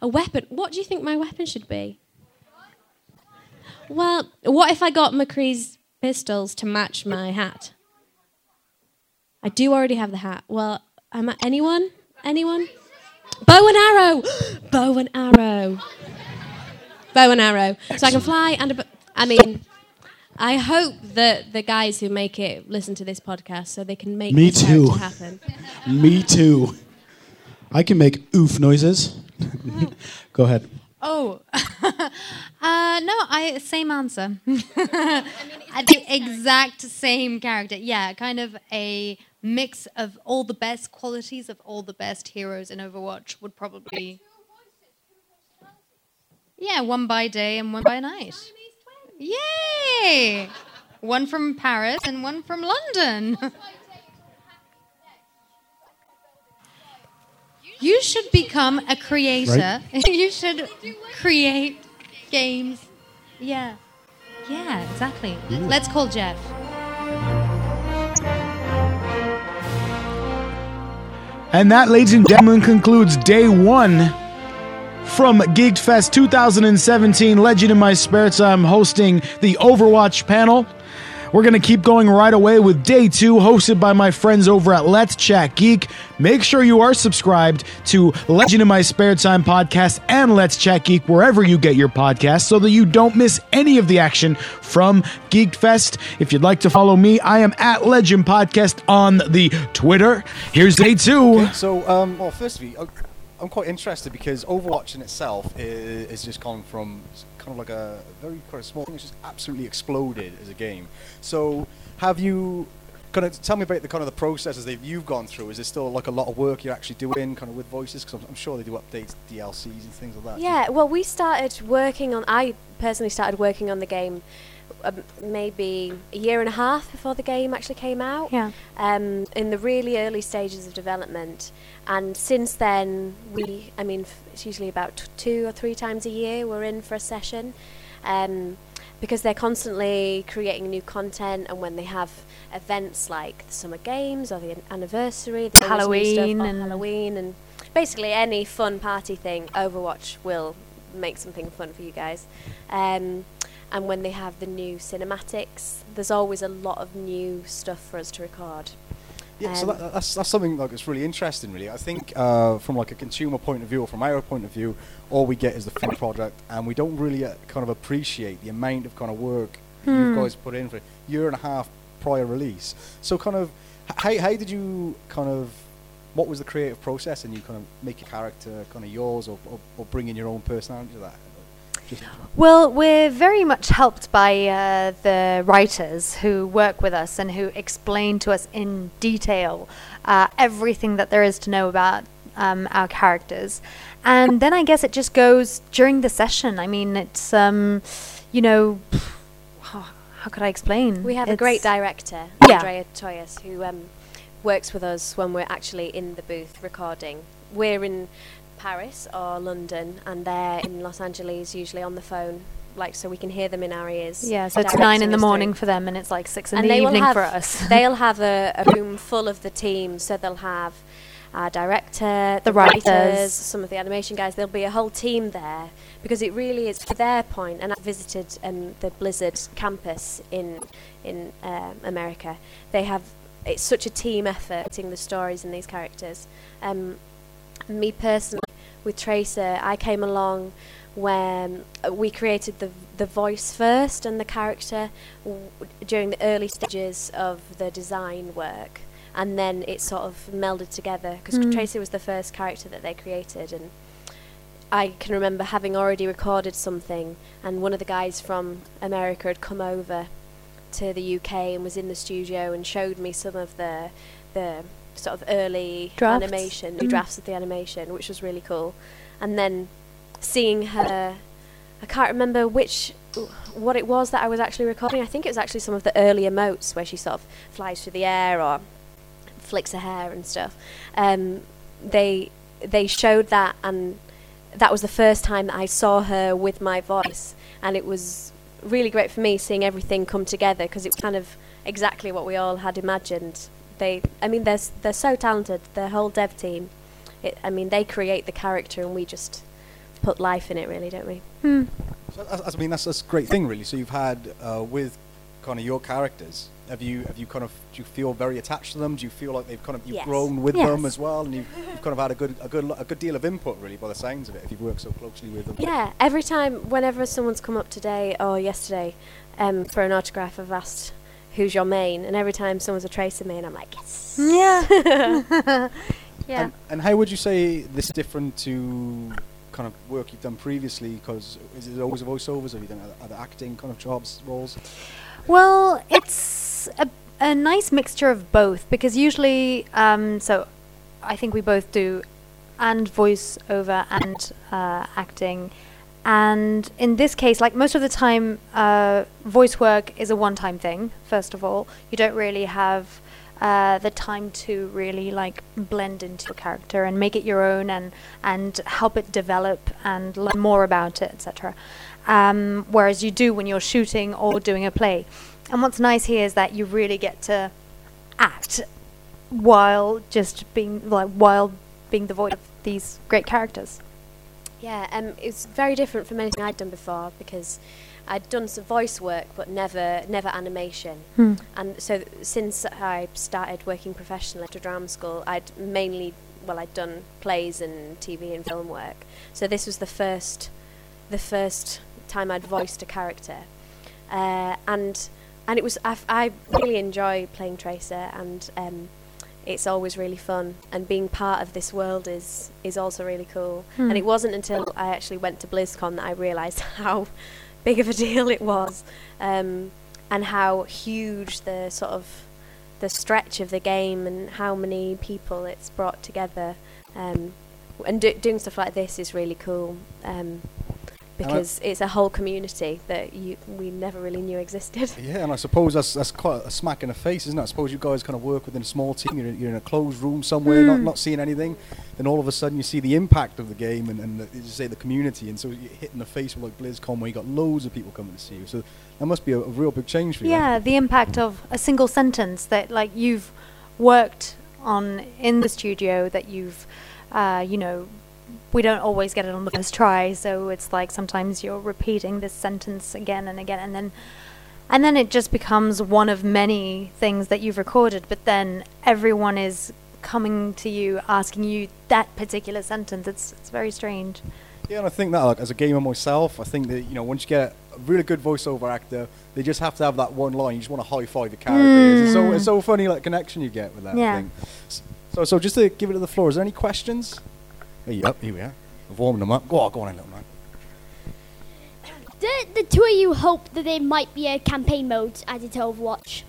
A weapon. What do you think my weapon should be? Well, what if I got McCree's pistols to match my hat? I do already have the hat. Well, am I, anyone? Anyone? Bow and arrow. Bow and arrow. Bow and arrow. So I can fly and. A, I mean, I hope that the guys who make it listen to this podcast so they can make Me this too. happen. Me too. I can make oof noises. Oh. Go ahead. Oh, uh, no, I same answer. Uh, the exact same character. Yeah, kind of a mix of all the best qualities of all the best heroes in Overwatch would probably. Yeah, one by day and one by night. Yay! One from Paris and one from London. You should become a creator. you should create games. Yeah. Yeah, exactly. Let's call Jeff. And that, ladies and gentlemen, concludes day one from Geeked Fest 2017. Legend in my spare time hosting the Overwatch panel. We're going to keep going right away with day two, hosted by my friends over at Let's Chat Geek. Make sure you are subscribed to Legend in My Spare Time podcast and Let's Chat Geek wherever you get your podcast so that you don't miss any of the action from Geek Fest. If you'd like to follow me, I am at Legend Podcast on the Twitter. Here's day two. Okay, so, um, well, first firstly, uh, I'm quite interested because Overwatch in itself is, just gone from kind of like a very quite of small thing. It's just absolutely exploded as a game. So, have you kind of tell me about the kind of the processes that you've gone through? Is there still like a lot of work you're actually doing, kind of with voices? Because I'm, I'm sure they do updates, DLCs, and things like that. Yeah, well, we started working on. I personally started working on the game um, maybe a year and a half before the game actually came out. Yeah. Um, in the really early stages of development, and since then, we. I mean, f- it's usually about t- two or three times a year we're in for a session. Um, because they're constantly creating new content, and when they have events like the summer games or the an- anniversary, the Halloween stuff, and- Halloween, and basically any fun party thing, Overwatch will make something fun for you guys. Um, and when they have the new cinematics, there's always a lot of new stuff for us to record. Yeah, so Um, that, that's that's something like that's really interesting. Really, I think uh, from like a consumer point of view or from our point of view, all we get is the finished product, and we don't really uh, kind of appreciate the amount of kind of work that you Hmm. guys put in for a year and a half prior release. So, kind of, how how did you kind of what was the creative process, and you kind of make your character kind of yours, or, or, or bring in your own personality to that? Well, we're very much helped by uh, the writers who work with us and who explain to us in detail uh, everything that there is to know about um, our characters. And then I guess it just goes during the session. I mean, it's, um, you know, how could I explain? We have a great director, Yeah. Andrea Toyias, who um, works with us when we're actually in the booth recording. We're in Paris or London, and they're in Los Angeles, usually on the phone, like so we can hear them in our ears. Yeah, so it's nine in the morning through. for them, and it's like six in and the evening have, for us. they'll have a, a room full of the team, so they'll have our director, The the, writers, writers. some of the animation guys. There'll be a whole team there because it really is for their point. And I visited um, the Blizzard campus in in um America. They have it's such a team effort writing the stories and these characters. Um, me personally, with Tracer, I came along when we created the the voice first and the character w- during the early stages of the design work, and then it sort of melded together because Mm. Tracer was the first character that they created, and I can remember having already recorded something, and one of the guys from America had come over to the UK and was in the studio and showed me some of the the sort of early Drafts? animation, the Mm. drafts of the animation, which was really cool. And then seeing her, I can't remember which what it was that I was actually recording. I think it was actually some of the earlier emotes where she sort of flies through the air or flicks her hair and stuff. Um, they they showed that, and that was the first time that I saw her with my voice, and it was really great for me seeing everything come together because it was kind of exactly what we all had imagined. They, I mean, they're they're so talented. The whole dev team. It, I mean, they create the character, and we just put life in it, really, don't we? Hmm. So that's, I mean, that's, that's a great thing, really. So you've had uh, with kind of your characters. Have you have you kind of do you feel very attached to them? Do you feel like they've kind of you've Yes. grown with Yes. them as well, and you've, you've kind of had a good a good a good deal of input, really, by the sounds of it. If you've worked so closely with them. Yeah, every time, whenever someone's come up today or yesterday um, for an autograph, I've asked, who's your main? And every time someone's a Tracer main, I'm like, yes. Yeah. yeah. And, and how would you say this is different to kind of work you've done previously? Because is it always a voiceovers? Or have you done other, other acting kind of jobs roles? Well, it's a, a nice mixture of both because usually, um, so I think we both do and voiceover and uh, acting. And in this case, like most of the time, uh, voice work is a one time thing, first of all. You don't really have uh, the time to really like blend into your character and make it your own and, and help it develop and learn more about it, etc. Um, whereas you do when you're shooting or doing a play. And what's nice here is that you really get to act while just being like while being the voice of these great characters. Yeah, um, it's very different from anything I'd done before because I'd done some voice work, but never never animation. Hmm. And so since I started working professionally after drama school, I'd mainly well, I'd done plays and TV and film work. So this was the first the first time I'd voiced a character, uh, and and it was I, I really enjoy playing Tracer, and um, it's always really fun. And being part of this world is is also really cool. Hmm. And it wasn't until I actually went to BlizzCon that I realised how big of a deal it was, um, and how huge the sort of the stretch of the game and how many people it's brought together. Um, and do, doing stuff like this is really cool um, because it's a whole community that you we never really knew existed. Yeah, and I suppose that's that's quite a smack in the face, isn't it? I suppose you guys kind of work within a small team. You're, you're in a closed room somewhere, not Hmm. not seeing anything. Then all of a sudden you see the impact of the game and, and the, as you say the community, and so you hit in the face with like BlizzCon where you got loads of people coming to see you. So that must be a, a real big change for you. Yeah, the impact of a single sentence that like you've worked on in the studio that you've uh, you know we don't always get it on the first try so it's like sometimes you're repeating this sentence again and again and then and then it just becomes one of many things that you've recorded but then everyone is coming to you asking you that particular sentence it's it's very strange Yeah, and I think that like, as a gamer myself, I think that you know once you get a really good voiceover actor, they just have to have that one line. You just want to high five the characters. It's so Mm. it's so funny like connection you get with that Yeah. thing. So so just to give it to the floor. Is there any questions? Hey, yep, here we are. We're warming them up. Go on, go on, in, little man. Do the two of you hope that there might be a campaign mode added to Overwatch?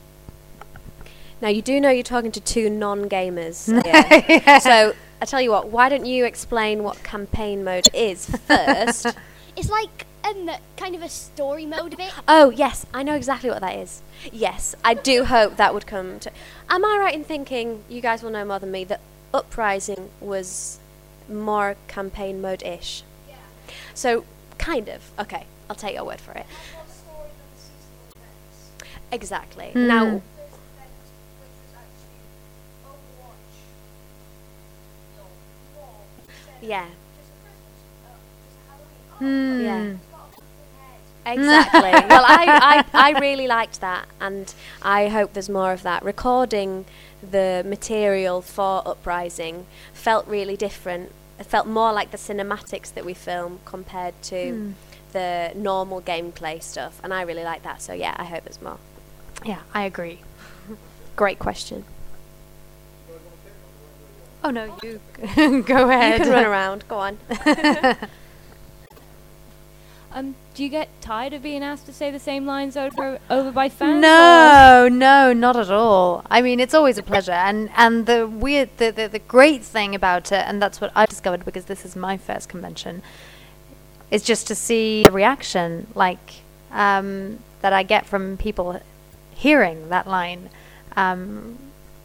Now you do know you're talking to two non-gamers. Yeah. So I tell you what, why don't you explain what campaign mode is first? It's like um, kind of a story mode of it. oh yes, I know exactly what that is. Yes, I do hope that would come to. Am I right in thinking you guys will know more than me that Uprising was more campaign mode-ish? So kind of. Okay, I'll take your word for it. Exactly. Hmm. Now. Yeah. Hmm. Yeah. Exactly. well, I, I, I really liked that, and I hope there's more of that. Recording the material for Uprising felt really different. It felt more like the cinematics that we film compared to Hmm. the normal gameplay stuff, and I really like that. So yeah, I hope there's more. yeah i agree Great question. oh no you go ahead You can run around. Go on. Um, do you get tired of being asked to say the same lines over over by fans? No, no, not at all. I mean, it's always a pleasure, and and the weird, the, the the great thing about it, and that's what I discovered because this is my first convention, is just to see the reaction like um, that I get from people hearing that line um,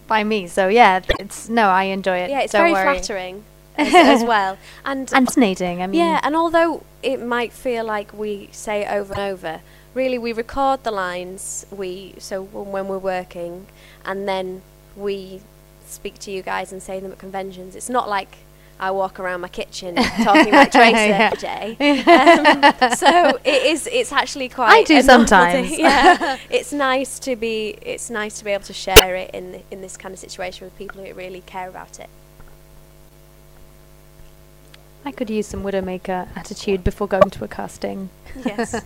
by me. So yeah, it's no, I enjoy it. Yeah, it's don't very worry. flattering as, as well, and and fascinating. I mean, yeah, and although it might feel like we say it over and over, really we record the lines. We so when we're working, and then we speak to you guys and say them at conventions. It's not like I walk around my kitchen talking like Tracer Yeah. every day. Um, so it is. It's actually quite. I do sometimes. Yeah, it's nice to be. It's nice to be able to share it in in this kind of situation with people who really care about it. I could use some Widowmaker attitude before going to a casting. Yes.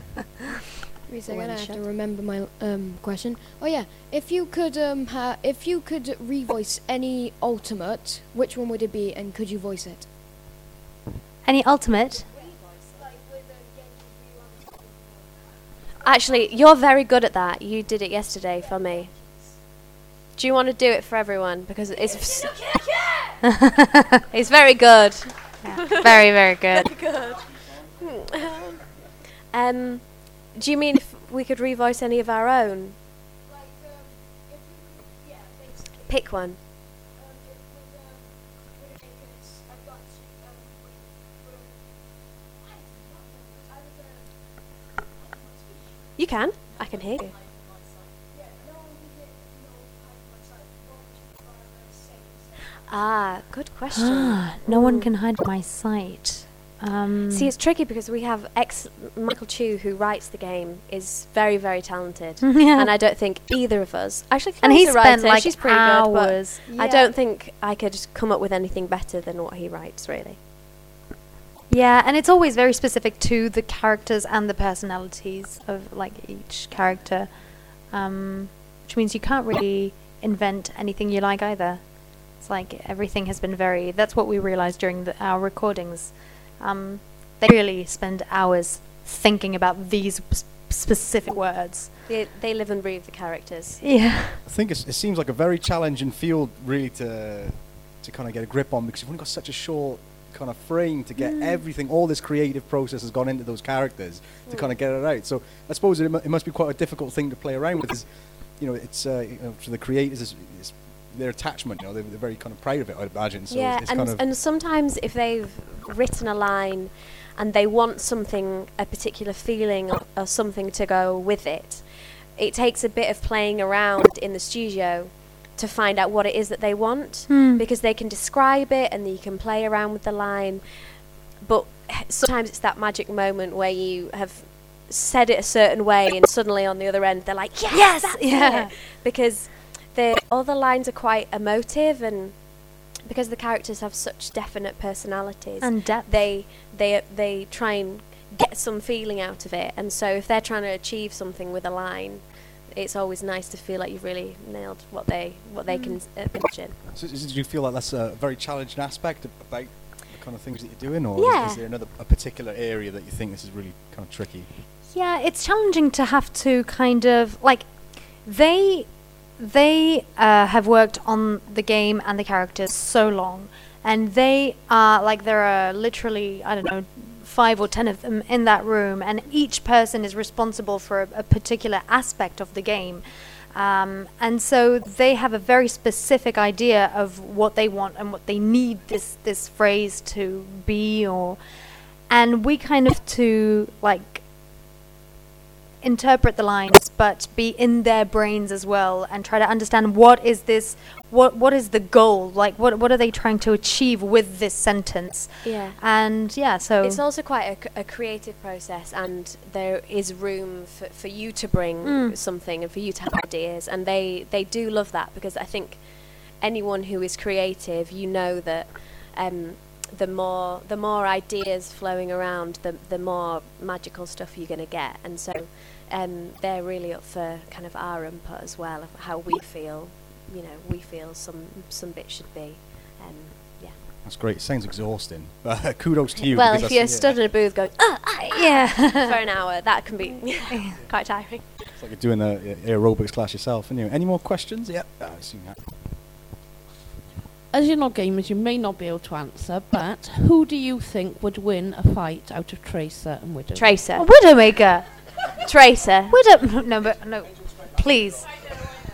Wait a second, I have to remember my um, question. Oh yeah, if you could um, if you could revoice any ultimate, which one would it be, and could you voice it? Any ultimate? Actually, you're very good at that. You did it yesterday for me. Do you want to do it for everyone? Because it's it's very good. Very, very good. good. um, do you mean if we could revoice any of our own? Pick one. You can. I can hear you. Ah, good question. Ah, no one can hide my sight. Um, See, it's tricky because we have ex Michael Chu who writes the game is very, very talented, Yeah. and I don't think either of us actually. And Chloe's he spent, writer, like, she's pretty hours. good, but I don't think I could come up with anything better than what he writes. Really, Yeah, and it's always very specific to the characters and the personalities of like each character, um, which means you can't really invent anything you like either. It's like everything has been very. That's what we realized during the, our recordings. Um, they really spend hours thinking about these specific words. they, they live and breathe the characters. Yeah. I think it's, it seems like a very challenging field, really, to to kind of get a grip on because you've only got such a short kind of frame to get Mm. everything. All this creative process has gone into those characters to Mm. kind of get it out. So I suppose it, it must be quite a difficult thing to play around with. Is you know, it's uh, you know, for the creators, it's, it's their attachment. You know, they're, they're very kind of proud of it. I'd imagine. So yeah, it's, it's and kind of and sometimes if they've written a line and they want something, a particular feeling or, or something to go with it, it takes a bit of playing around in the studio to find out what it is that they want Hmm. because they can describe it and you can play around with the line, but sometimes it's that magic moment where you have said it a certain way and suddenly on the other end they're like yes, Yes, that's yeah. because the other lines are quite emotive and because the characters have such definite personalities And depth. they they they try and get some feeling out of it and so if they're trying to achieve something with a line it's always nice to feel like you've really nailed what they what they can uh, imagine So, is- do you feel like that's a very challenging aspect about the kind of things that you're doing, or is, is there another a particular area that you think this is really kind of tricky? Yeah, it's challenging to have to kind of like they they uh, have worked on the game and the characters so long, and they are like there are literally I don't know five or ten of them in that room, and each person is responsible for a, a particular aspect of the game. Um, and so they have a very specific idea of what they want and what they need this this phrase to be, or and we kind of to like interpret the lines but be in their brains as well and try to understand what is this what what is the goal like what what are they trying to achieve with this sentence Yeah. and yeah so it's also quite a creative process and there is room for, for you to bring Mm. something and for you to have ideas and they they do love that because i think anyone who is creative you know that um, the more the more ideas flowing around the the more magical stuff you're going to get and so um, they're really up for kind of our input as well of how we feel you know we feel some some bits should be um, yeah That's great. It sounds exhausting, but kudos to you. well, if you're yeah. stood in a booth going, ah, ah, yeah, for an hour, that can be quite tiring. It's like you're doing a, a aerobics class yourself, aren't you? Any more questions? Yep. Ah, I see that. As you're not gamers, you may not be able to answer, but who do you think would win a fight out of Tracer and Widow? Tracer. A Widowmaker. Tracer. Widow. No, but no. Please,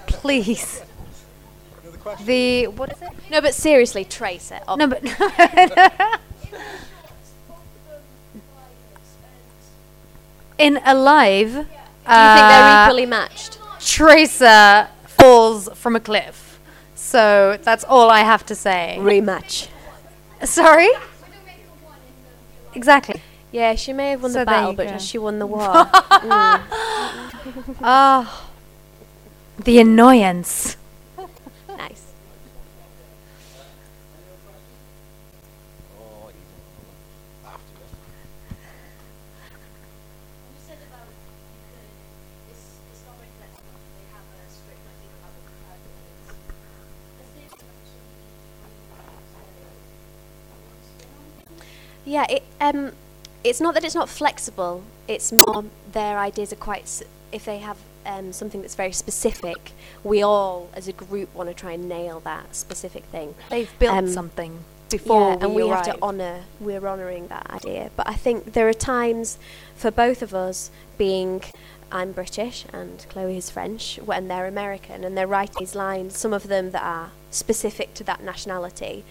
please. The what is it? No, but seriously, Tracer. Oh. No, but in Alive, do you Do you think they're uh, equally matched? Tracer falls from a cliff. So that's all I have to say. Rematch. Sorry? Exactly. Yeah, she may have won So the battle, but go. she won the war. Mm. Ah, the annoyance. Nice. Yeah, it, um, it's not that it's not flexible. It's more their ideas are quite. If they have um, something that's very specific, we all, as a group, want to try and nail that specific thing. They've built Um, something before yeah, and we we have to honour. We're honouring that idea. But I think there are times for both of us being. I'm British and Chloe is French when they're American and they're writing these lines, some of them that are specific to that nationality,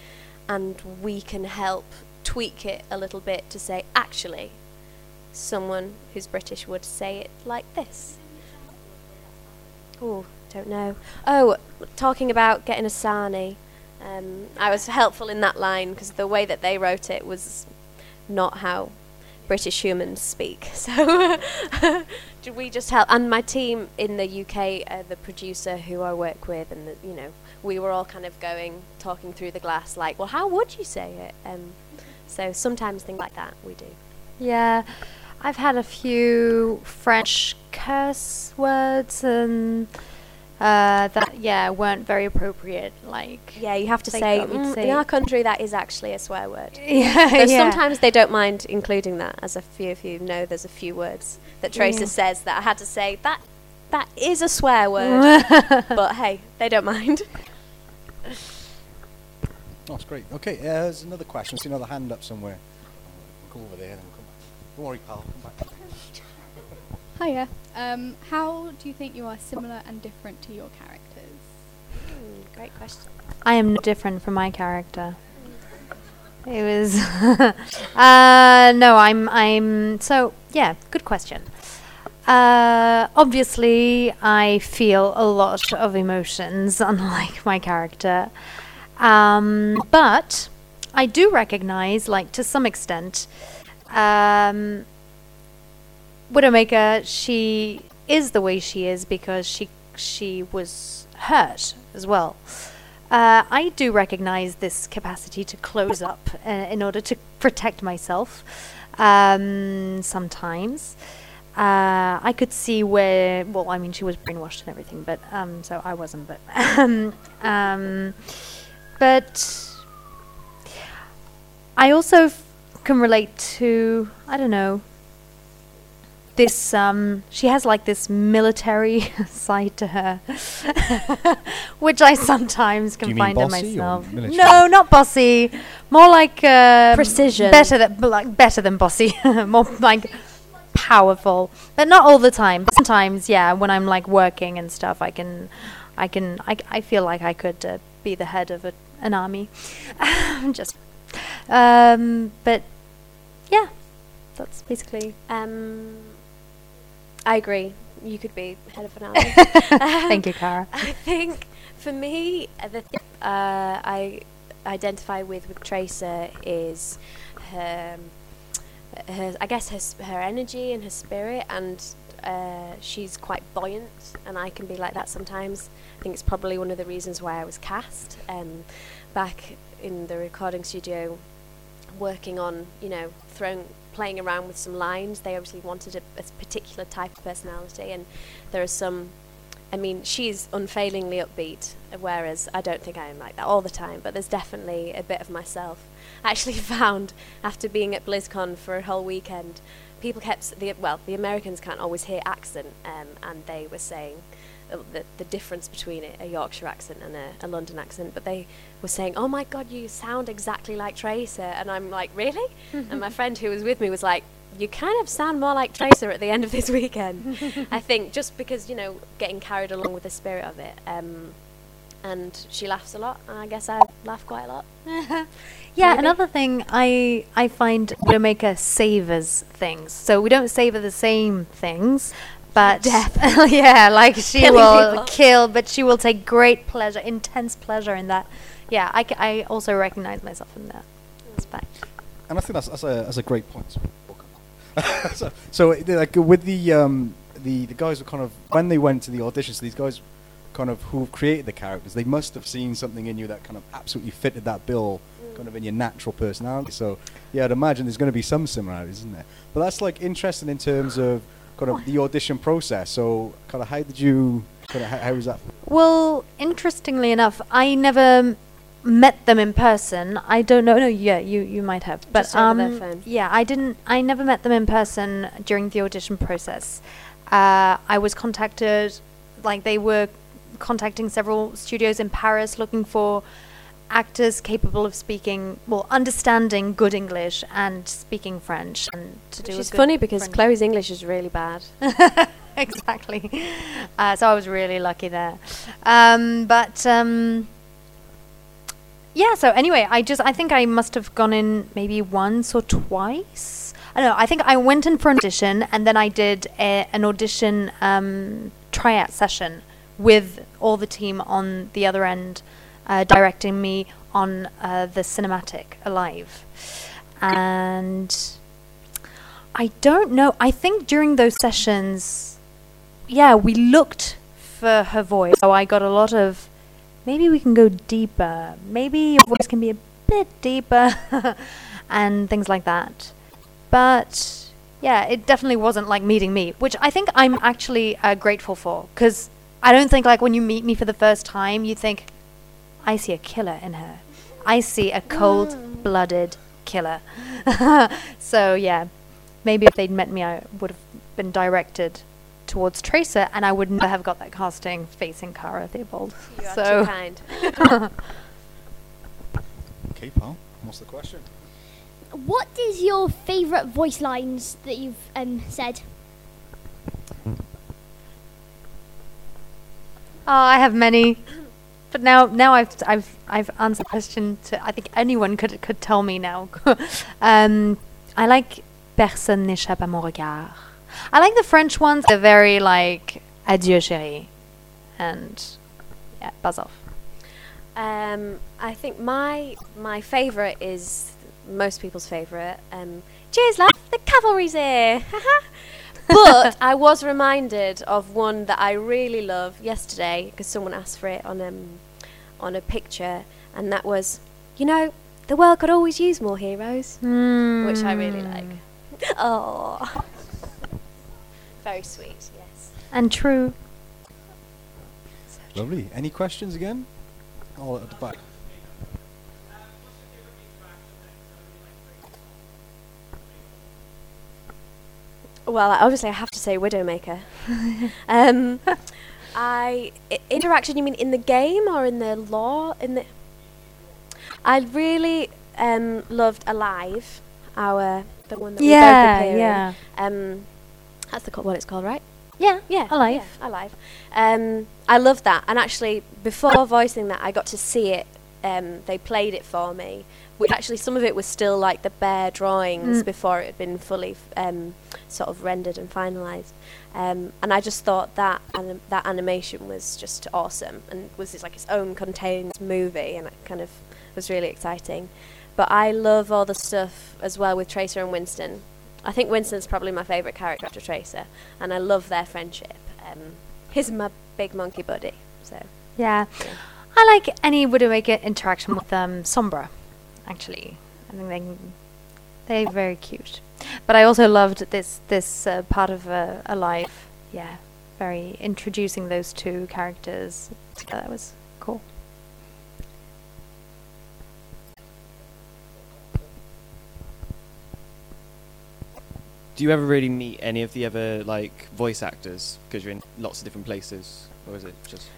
and we can help tweak it a little bit to say, actually, someone who's British would say it like this. Oh, don't know. Oh, talking about getting a sarnie. Um, I was helpful in that line because the way that they wrote it was not how British humans speak. So we just help? And my team in the UK, uh, the producer who I work with, and the, you know, we were all kind of going, talking through the glass, like, well, how would you say it? Um, so sometimes things like that we do. Yeah, I've had a few French curse words and uh, that yeah weren't very appropriate. Like Yeah, you have to say, "Mm, say- in our country that is actually a swear word. Yeah, Though yeah. Sometimes they don't mind including that, as a few of you know. There's a few words that Tracer Yeah. says that I had to say that that is a swear word, but hey, they don't mind. That's great. Okay, uh, there's another question. I see another hand up somewhere. We'll go over there and come back. Don't worry, pal. Come back. Hiya. Um, how do you think you are similar and different to your characters? Hmm, great question. I am no different from my character. It was uh, no, I'm I'm so yeah, good question. Uh, obviously, I feel a lot of emotions, unlike my character. Um, but I do recognize, like to some extent, um, Widowmaker. She is the way she is because she she was hurt as well. Uh, I do recognize this capacity to close up uh, in order to protect myself. Um, sometimes uh, I could see where. Well, I mean, she was brainwashed and everything, but um, so I wasn't. But um, um, but I also f- can relate to. I don't know. This um, she has like this military side to her, which I sometimes can find in myself. No, not bossy. More like um, Precision. Better than like better than bossy. More like powerful, but not all the time. But sometimes, yeah, when I'm like working and stuff, I can, I can, I, I feel like I could uh, be the head of a, an army. Just, um, but yeah, that's basically. Um, I agree. You could be head of an army. Thank you, Cara. I think for me, the th- uh, I identify with with Tracer is her, her I guess her her energy and her spirit, and uh, she's quite buoyant, and I can be like that sometimes. I think it's probably one of the reasons why I was cast um, back in the recording studio, working on you know throwing playing around with some lines. They obviously wanted a, a particular type of personality, and there are some. I mean, she's unfailingly upbeat, whereas I don't think I am like that all the time. But there's definitely a bit of myself. I actually found after being at BlizzCon for a whole weekend, people kept the well, the Americans can't always hear accent, um, and they were saying uh, the, the difference between a, Yorkshire accent and a, a London accent. But they were saying, "Oh my God, you sound exactly like Tracer," and I'm like, "Really?" and my friend who was with me was like, "You kind of sound more like Tracer at the end of this weekend." I think just because you know getting carried along with the spirit of it. Um, and she laughs a lot, and I guess I laugh quite a lot. Yeah, Maybe. another thing I I find Widowmaker savors things. So we don't savor the same things, but Death. yeah, like she Killing will people. kill, but she will take great pleasure, intense pleasure in that. Yeah, I, I also recognize myself in that aspect. And I think that's, that's, a, that's a great point. so, so like with the um, the the guys were kind of when they went to the auditions, these guys kind of who created the characters, they must have seen something in you that kind of absolutely fitted that bill, kind of in your natural personality. So yeah, I'd imagine there's going to be some similarities, isn't there? But that's like interesting in terms of kind of the audition process. So kind of how did you kind of how, how was that? Well, interestingly enough, I never met them in person. I don't know. No, yeah, you you might have, but Just over their um, phone. yeah, I didn't. I never met them in person during the audition process. Uh, I was contacted, like they were contacting several studios in Paris looking for actors capable of speaking, well, understanding good English and speaking French, and to do. Which a is funny because French- Chloe's English is really bad. exactly. Uh, so I was really lucky there. Um, but um, yeah. So anyway, I just I think I must have gone in maybe once or twice. I don't know. I think I went in for an audition and then I did a, an audition um, tryout session with all the team on the other end, uh, directing me on uh, the cinematic Alive. and I don't know. I think during those sessions, yeah, we looked for her voice. So I got a lot of maybe we can go deeper. Maybe your voice can be a bit deeper and things like that. But yeah, it definitely wasn't like meeting me, which I think I'm actually uh, grateful for because I don't think like when you meet me for the first time, you think I see a killer in her. I see a cold-blooded killer. so yeah, maybe if they'd met me, I would have been directed towards Tracer, and I would never have got that casting facing Cara Theobald. You are so too kind. Okay, Paul. What's the question? What is your favourite voice lines that you've um, said? I have many, but now now I've I've I've answered the question to I think anyone could could tell me now. um, I like personne n'échappe à mon regard. I like the French ones. They're very like adieu chérie, and yeah, buzz off. Um, I think my my favourite is most people's favourite. Um, Cheers, love! The cavalry's here. But I was reminded of one that I really love yesterday because someone asked for it on um on a picture, and that was, you know, the world could always use more heroes, which I really like. Oh, very sweet. Yes. And true. Lovely. Any questions again? Oh, at the back. Well, obviously, I have to say Widowmaker. um, I i- interaction. You mean in the game or in the lore? In the, I really um, loved Alive, our the one that Yeah, we both appear in. yeah. Um, that's the co- what it's called, right? Yeah, yeah, Alive. yeah, Alive. Um, I love that, and actually, before voicing that, I got to see it. Um, they played it for me. Which actually, some of it was still like the bare drawings Mm. before it had been fully um, sort of rendered and finalised. Um, and I just thought that anim- that animation was just awesome, and was just like its own contained movie, and it kind of was really exciting. But I love all the stuff as well with Tracer and Winston. I think Winston's probably my favourite character after Tracer, and I love their friendship. Um, he's my big monkey buddy, so Yeah. I like any Widowmaker interaction with um, Sombra, actually. I think they they're very cute. But I also loved this this uh, part of uh, Alive. Yeah, very introducing those two characters. together. That was cool. Do you ever really meet any of the other like voice actors because you're in lots of different places, or is it just?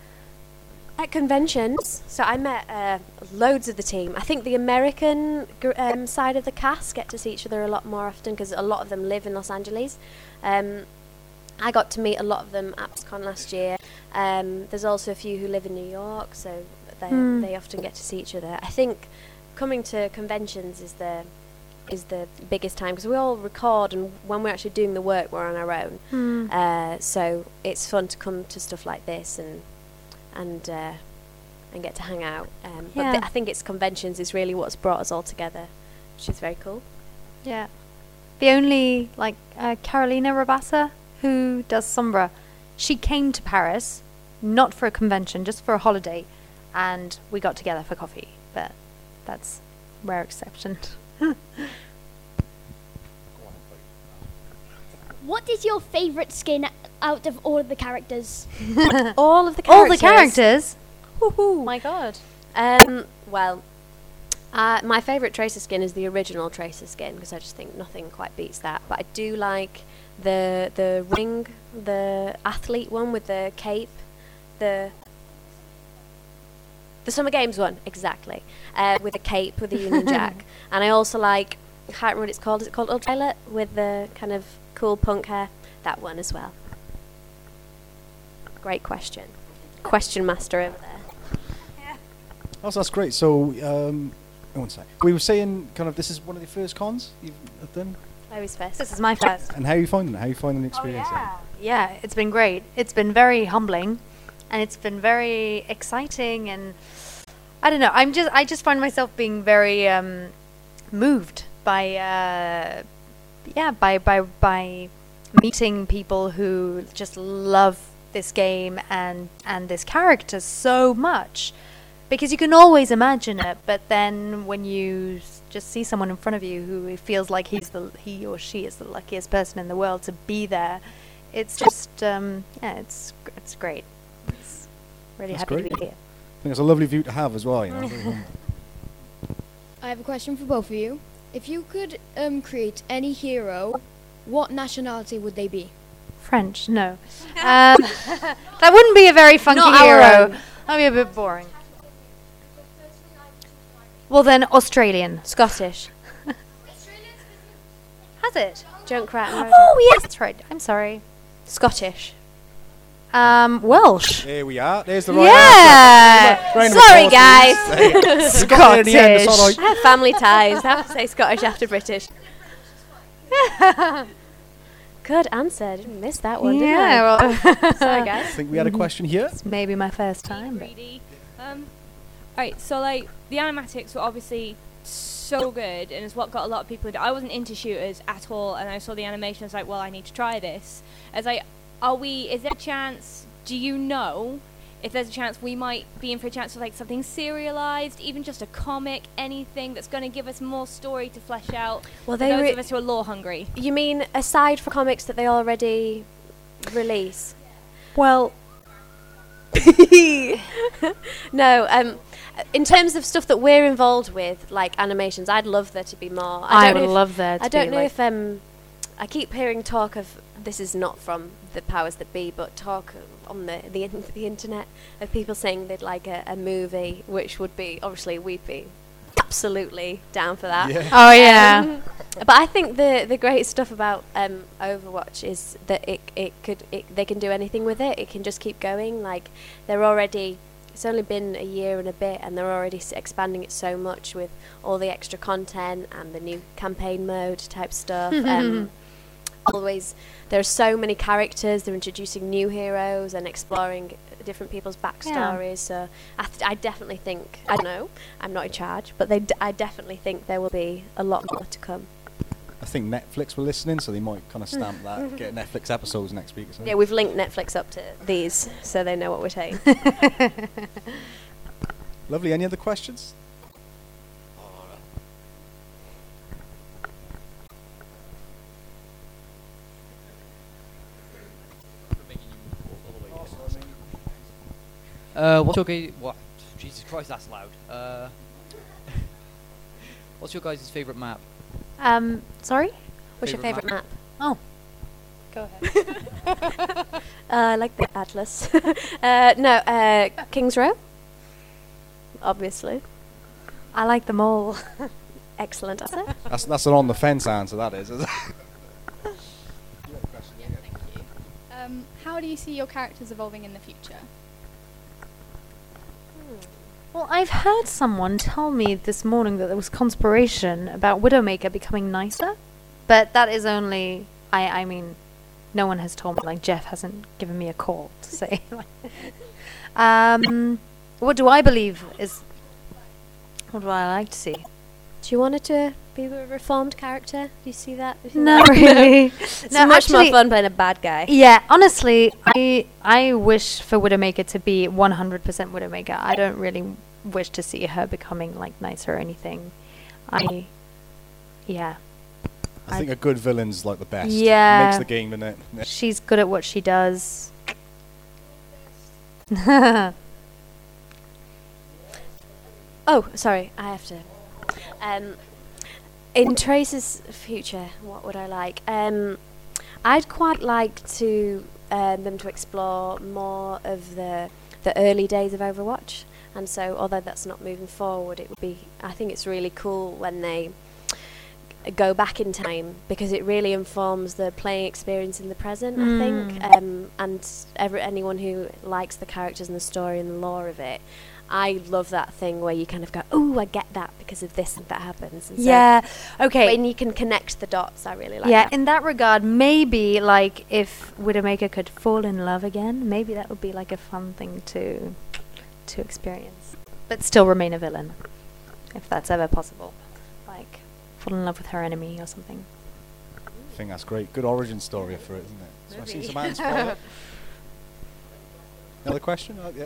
At conventions, so I met uh, loads of the team. I think the American um, side of the cast get to see each other a lot more often because a lot of them live in Los Angeles. Um, I got to meet a lot of them at PSCon last year. Um, there's also a few who live in New York, so they Hmm. they often get to see each other. I think coming to conventions is the is the biggest time because we all record and when we're actually doing the work we're on our own. Hmm. Uh, so it's fun to come to stuff like this and and uh, and get to hang out. Um, But Yeah. th- I think it's conventions is really what's brought us all together, which is very cool. Yeah. The only like uh, Carolina Ravassa who does Sombra, she came to Paris not for a convention, just for a holiday, and we got together for coffee. But that's rare exception. What is your favourite skin out of all of the characters? all of the All the characters. characters. My God. Um, well, uh, my favourite Tracer skin is the original Tracer skin because I just think nothing quite beats that. But I do like the the ring, the athlete one with the cape, the the Summer Games one exactly, uh, with a cape with the Union Jack. And I also like I can't remember what it's called. Is it called Ultraviolet with the kind of cool punk hair? That one as well. Great question. Question master over there. Oh, so that's great. So, um, one sec. We were saying, kind of, this is one of the first cons you've done, Chloe's first. This is my first. and how are you finding it? How are you finding the experience? then? Yeah, it's been great. It's been very humbling, and it's been very exciting. And I don't know. I'm just I just find myself being very um, moved by uh, yeah by by by meeting people who just love this game and and this character so much because you can always imagine it but then when you just see someone in front of you who feels like he's the he or she is the luckiest person in the world to be there it's just um, yeah it's it's great it's really That's happy great. to be here I think it's a lovely view to have as well. You know. I have a question for both of you. If you could um, create any hero, what nationality would they be? French, no. Um, that wouldn't be a very funky Not hero. That'd be a bit boring. Well, then Australian. Scottish. Has it? Junkrat. Oh, yes, that's right. I'm sorry. Scottish. Um, Welsh. Here we are. There's the right Yeah. answer. Round Sorry, guys. We got there in the end, it's all right. I have family ties. I have to say Scottish after British. Good answer. I didn't miss that one, did Yeah, I? well- Sorry, I think we had a question here. It's maybe my first time. But Um, alright, so like the animatics were obviously so good, and it's what got a lot of people. Into, I wasn't into shooters at all, and I saw the animation. I was like, well, I need to try this. As like, are we? Is there a chance? Do you know if there's a chance we might be in for a chance of like something serialized, even just a comic, anything that's going to give us more story to flesh out? Well, for they those re- of us who are lore hungry. You mean aside from comics that they already release? Well, no. Um, in terms of stuff that we're involved with, like animations, I'd love there to be more. I don't would if- love there to I don't be, know like- if um, I keep hearing talk of this is not from the powers that be, but talk on the the, in- the internet of people saying they'd like a, a movie, which would be obviously we'd be absolutely down for that. Yeah. Oh, yeah. Um, but I think the the great stuff about um, Overwatch is that it it could it, they can do anything with it. It can just keep going. Like they're already. It's only been a year and a bit, and they're already s- expanding it so much with all the extra content and the new campaign mode type stuff. um, always, there are so many characters. They're introducing new heroes and exploring different people's backstories. So I, th- I definitely think I don't know. I'm not in charge, but they d- I definitely think there will be a lot more to come. I think Netflix were listening, so they might kind of stamp that. Get Netflix episodes next week. Or something. Yeah, we've linked Netflix up to these, so they know what we're saying. Lovely. Any other questions? Uh, what's your guys? What? Jesus Christ, that's loud. Uh, what's your guys' favorite map? Um, sorry? What's your Favourite favourite map? Oh. Go ahead. uh, I like the Atlas. uh, no, uh, King's Row. Obviously. I like them all. Excellent answer. That's that's an on the fence answer. That is. isn't it? Um, how do you see your characters evolving in the future? Well, I've heard someone tell me this morning that there was conspiration about Widowmaker becoming nicer, but that is only. I I mean, no one has told me. Like Jeff hasn't given me a call to say. um, what do I believe is? What do I like to see? Do you want it to be a reformed character? Do you see that? Do you see Not that? really. it's No, much actually- more fun playing a bad guy. Yeah, honestly, I I wish for Widowmaker to be 100% Widowmaker. I don't really wish to see her becoming like nicer or anything. I, yeah. I think a good villain's like the best. Yeah. Makes the game, doesn't it? She's good at what she does. Oh, sorry, I have to. Um, in Trace's future, what would I like? Um, I'd quite like to um, them to explore more of the the early days of Overwatch, and so although that's not moving forward, it would be. I think it's really cool when they go back in time because it really informs the playing experience in the present. I think, Mm. um, and every, anyone who likes the characters and the story and the lore of it. I love that thing where you kind of go, "Oh, I get that because of this and that happens." And so Yeah, okay. When you can connect the dots, I really like yeah, that. in that regard, maybe like if Widowmaker could fall in love again, maybe that would be like a fun thing to to experience, but still remain a villain, if that's ever possible. Like fall in love with her enemy or something. I think that's great. Good origin story for it, isn't it? So I see Movie. some hands. Another question? Oh, yeah.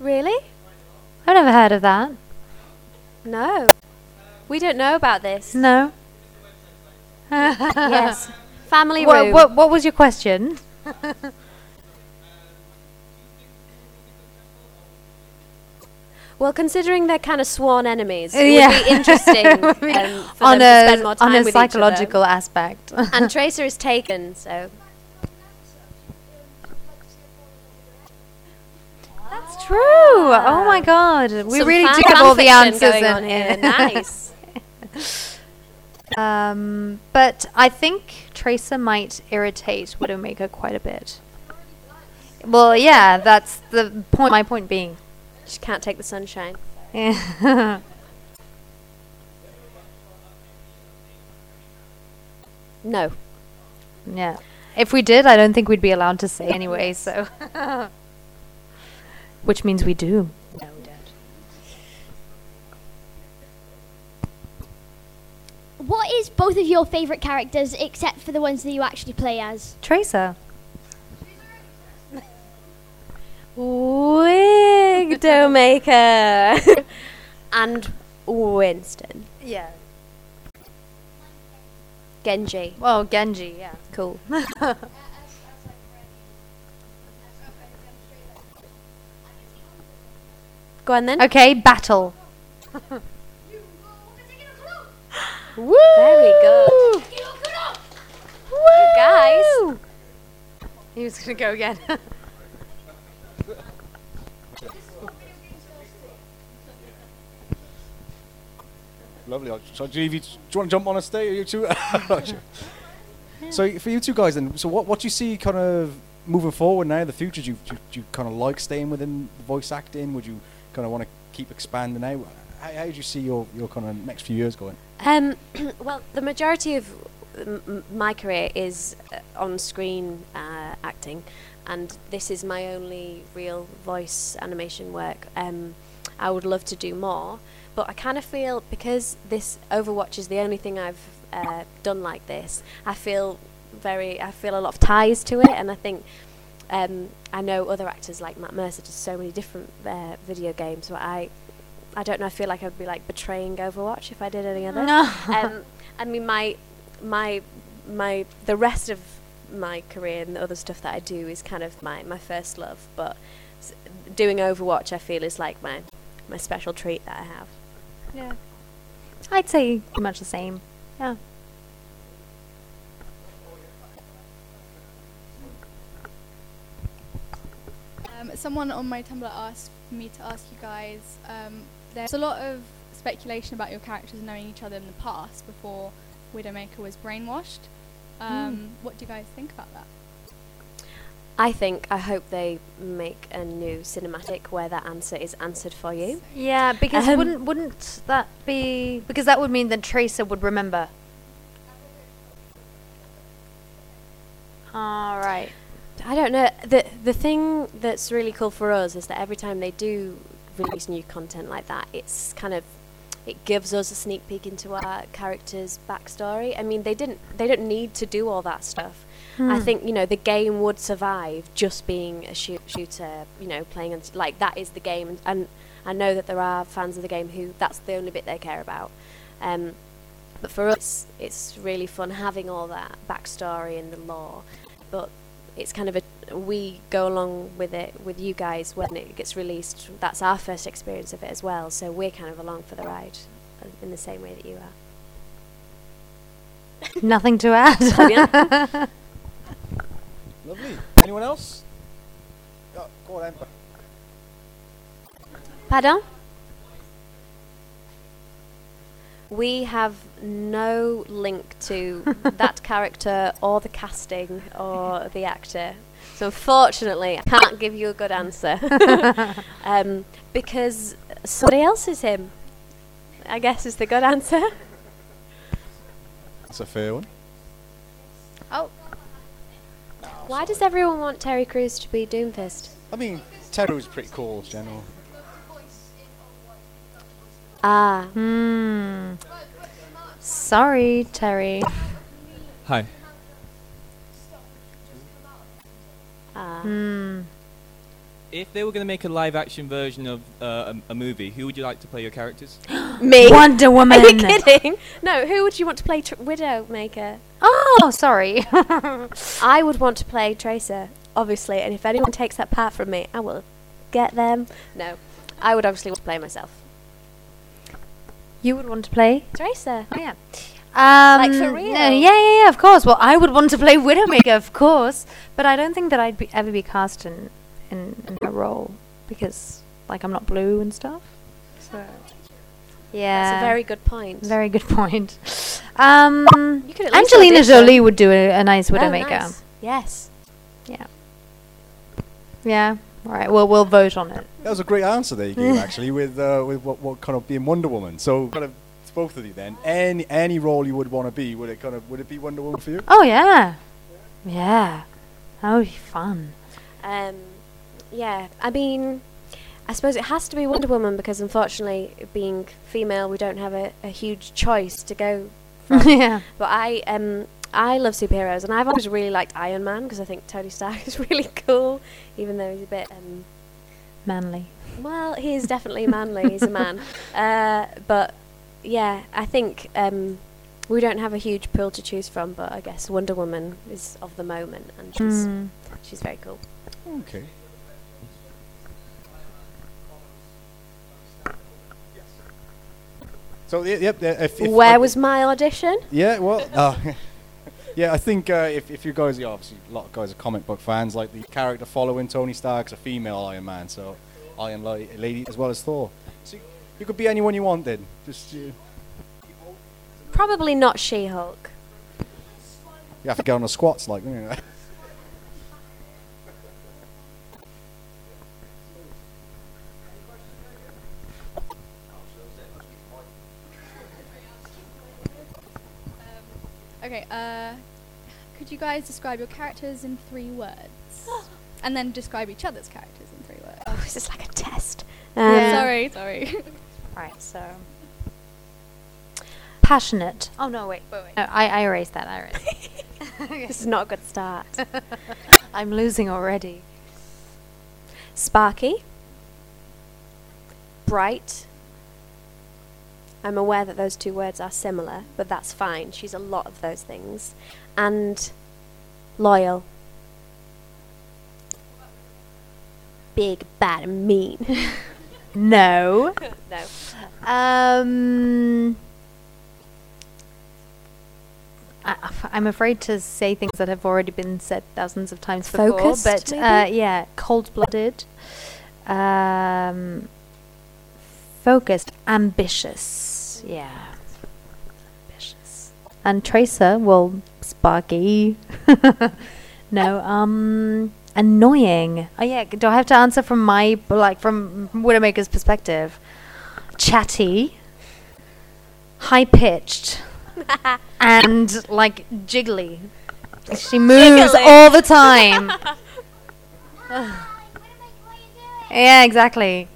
Really? I've never heard of that. No. We don't know about this. No. yes. Family What, room. what, what was your question? Well, considering they're kind of sworn enemies, it Yeah. would be interesting um, for on them a to spend more time on a with each other. psychological aspect. and Tracer is taken, so That's true. Oh my god, we Some really do have all the answers in on here. Nice. um, but I think Tracer might irritate Widowmaker quite a bit. Well, yeah, that's the point. My point being, she can't take the sunshine. Yeah. No. Yeah. If we did, I don't think we'd be allowed to say anyway, so. Which means we do. What is both of your favourite characters except for the ones that you actually play as? Tracer. Widowmaker. and Winston. Yeah. Genji. Well, Genji, yeah. Cool. Go on then. Okay, battle. Woo! Very good. You guys. He was gonna go again. Lovely. So do you, do you want to jump on a stage? You two? so for you two guys, then, so what what do you see kind of moving forward now? In the future? Do you, do, you- do you kind of like staying within voice acting? Would you kind of want to keep expanding out? How, how do you see your, your kind of next few years going? Um, well, the majority of m- my career is uh, on-screen uh, acting, and this is my only real voice animation work. Um, I would love to do more, but I kind of feel because this Overwatch is the only thing I've uh, done like this. I feel very, I feel a lot of ties to it, and I think. Um, I know other actors like Matt Mercer does so many different uh, video games, but I I don't know. I feel like I'd be like betraying Overwatch if I did any other. No. um, I mean, my my my the rest of my career and the other stuff that I do is kind of my my first love. But s- doing Overwatch, I feel is like my my special treat that I have. Yeah. I'd say pretty much the same. Yeah. Someone on my Tumblr asked me to ask you guys. Um, there's a lot of speculation about your characters knowing each other in the past before Widowmaker was brainwashed. Um, What do you guys think about that? I think I hope they make a new cinematic where that answer is answered for you. Yeah, because Um, wouldn't wouldn't that be because that would mean that Tracer would remember. All right. I don't know. The the thing that's really cool for us is that every time they do release new content like that, it's kind of it gives us a sneak peek into our character's backstory. I mean, they didn't they don't need to do all that stuff. I Hmm. think you know the game would survive just being a shoot, shooter. You know, playing and like that is the game, and, and I know that there are fans of the game who that's the only bit they care about. Um, but for us, it's really fun having all that backstory and the lore. But it's kind of a we go along with it with you guys when it gets released. That's our first experience of it as well. So we're kind of along for the ride uh, in the same way that you are. Nothing to add. Lovely. Anyone else? Oh, go on, Emma. Pardon? We have no link to that character or the casting or the actor. So unfortunately, I can't give you a good answer. um, because somebody else is him. I guess is the good answer. That's a fair one. Oh. Why does everyone want Terry Crews to be Doomfist? I mean, Terry was pretty cool, general. Ah. Hmm. Sorry, Terry. Hi. Ah. Hmm. If they were going to make a live action version of uh, a, a movie, who would you like to play your characters? Me. Wonder Woman. Are you kidding? No, who would you want to play tr- Widowmaker? Oh, sorry. I would want to play Tracer, obviously, and if anyone takes that part from me, I will get them. No, I would obviously want to play myself. You would want to play? Tracer. Oh, yeah. Um, Like, for no, real? yeah, yeah, yeah, of course. Well, I would want to play Widowmaker, of course, but I don't think that I'd be, ever be cast in, in, in her role because, like, I'm not blue and stuff. So, yeah. That's a very good point. Very good point. Um, You could at least Angelina. Jolie would do a, a nice Oh, Widowmaker. nice. Yes. Yeah. Yeah. All right. Well, we'll vote on it. That was a great answer there you gave, actually, with uh, with what, what kind of being Wonder Woman. So, kind of, it's both of you then. Any any role you would want to be, would it kind of would it be Wonder Woman for you? Oh yeah. Yeah. That would be fun. Um, yeah, I mean, I suppose it has to be Wonder Woman because unfortunately, being female, we don't have a, a huge choice to go from. Yeah. But I um I love superheroes, and I've always really liked Iron Man because I think Tony Stark is really cool, even though he's a bit um. Manly. Well, he is definitely manly. He's a man. Uh, but yeah, I think um, we don't have a huge pool to choose from. But I guess Wonder Woman is of the moment, and she's Mm. she's very cool. Okay. So yeah, yep. If, if Where I- was my audition? Yeah, well, uh, yeah, I think uh, if, if you guys, yeah, obviously a lot of guys are comic book fans, like the character following Tony Stark's a female Iron Man, so Iron La- Lady as well as Thor. So you, you could be anyone you want then. Just uh, Probably not She-Hulk. you have to get on the squats, like. You know. Okay, uh, could you guys describe your characters in three words? and then describe each other's characters in three words. Oh, this is like a test. Yeah. Um, Sorry, sorry. Right. So. Passionate. Oh no! Wait. Wait. Wait. No, I I erased that. I erased. this is not a good start. I'm losing already. Sparky. Bright. I'm aware that those two words are similar, but that's fine. She's a lot of those things. And loyal. Big, bad, and mean. No. no. Um. I, I'm afraid to say things that have already been said thousands of times before, Focused, but uh, yeah, cold-blooded, um, focused, ambitious, yeah, ambitious, and Tracer, well, Sparky, no, um, annoying. Oh yeah, do I have to answer from my like from Widowmaker's perspective? Chatty, high-pitched and like jiggly. She moves Jiggly. all the time. yeah, exactly.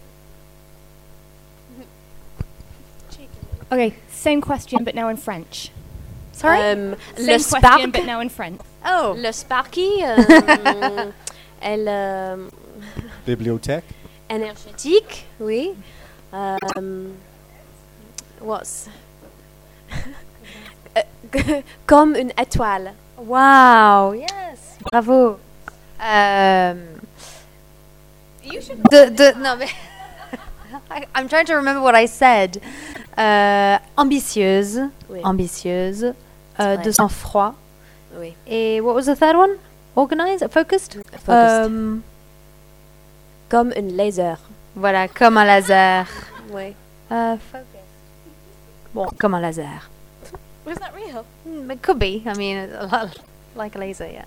Okay, same question, but now in French. Sorry? Um, Same le question, spark. but now in French. Oh. Le Sparky. euh, elle. euh, Bibliothèque. énergétique, oui. Um, what's. Euh, Comme une étoile. Wow. Yes. Bravo. Um, You should. the the no. but- I, I'm trying to remember what I said. Uh, ambitieuse, Oui. ambitieuse, uh, vrai. de sang-froid. Oui. Et what was the third one? Organized, focused? Focused. Um, Comme une laser. voilà, comme un laser. Oui. Uh, focused. Bon, comme un laser. Was that real? Mm, it could be. I mean, a lot like a laser, yeah.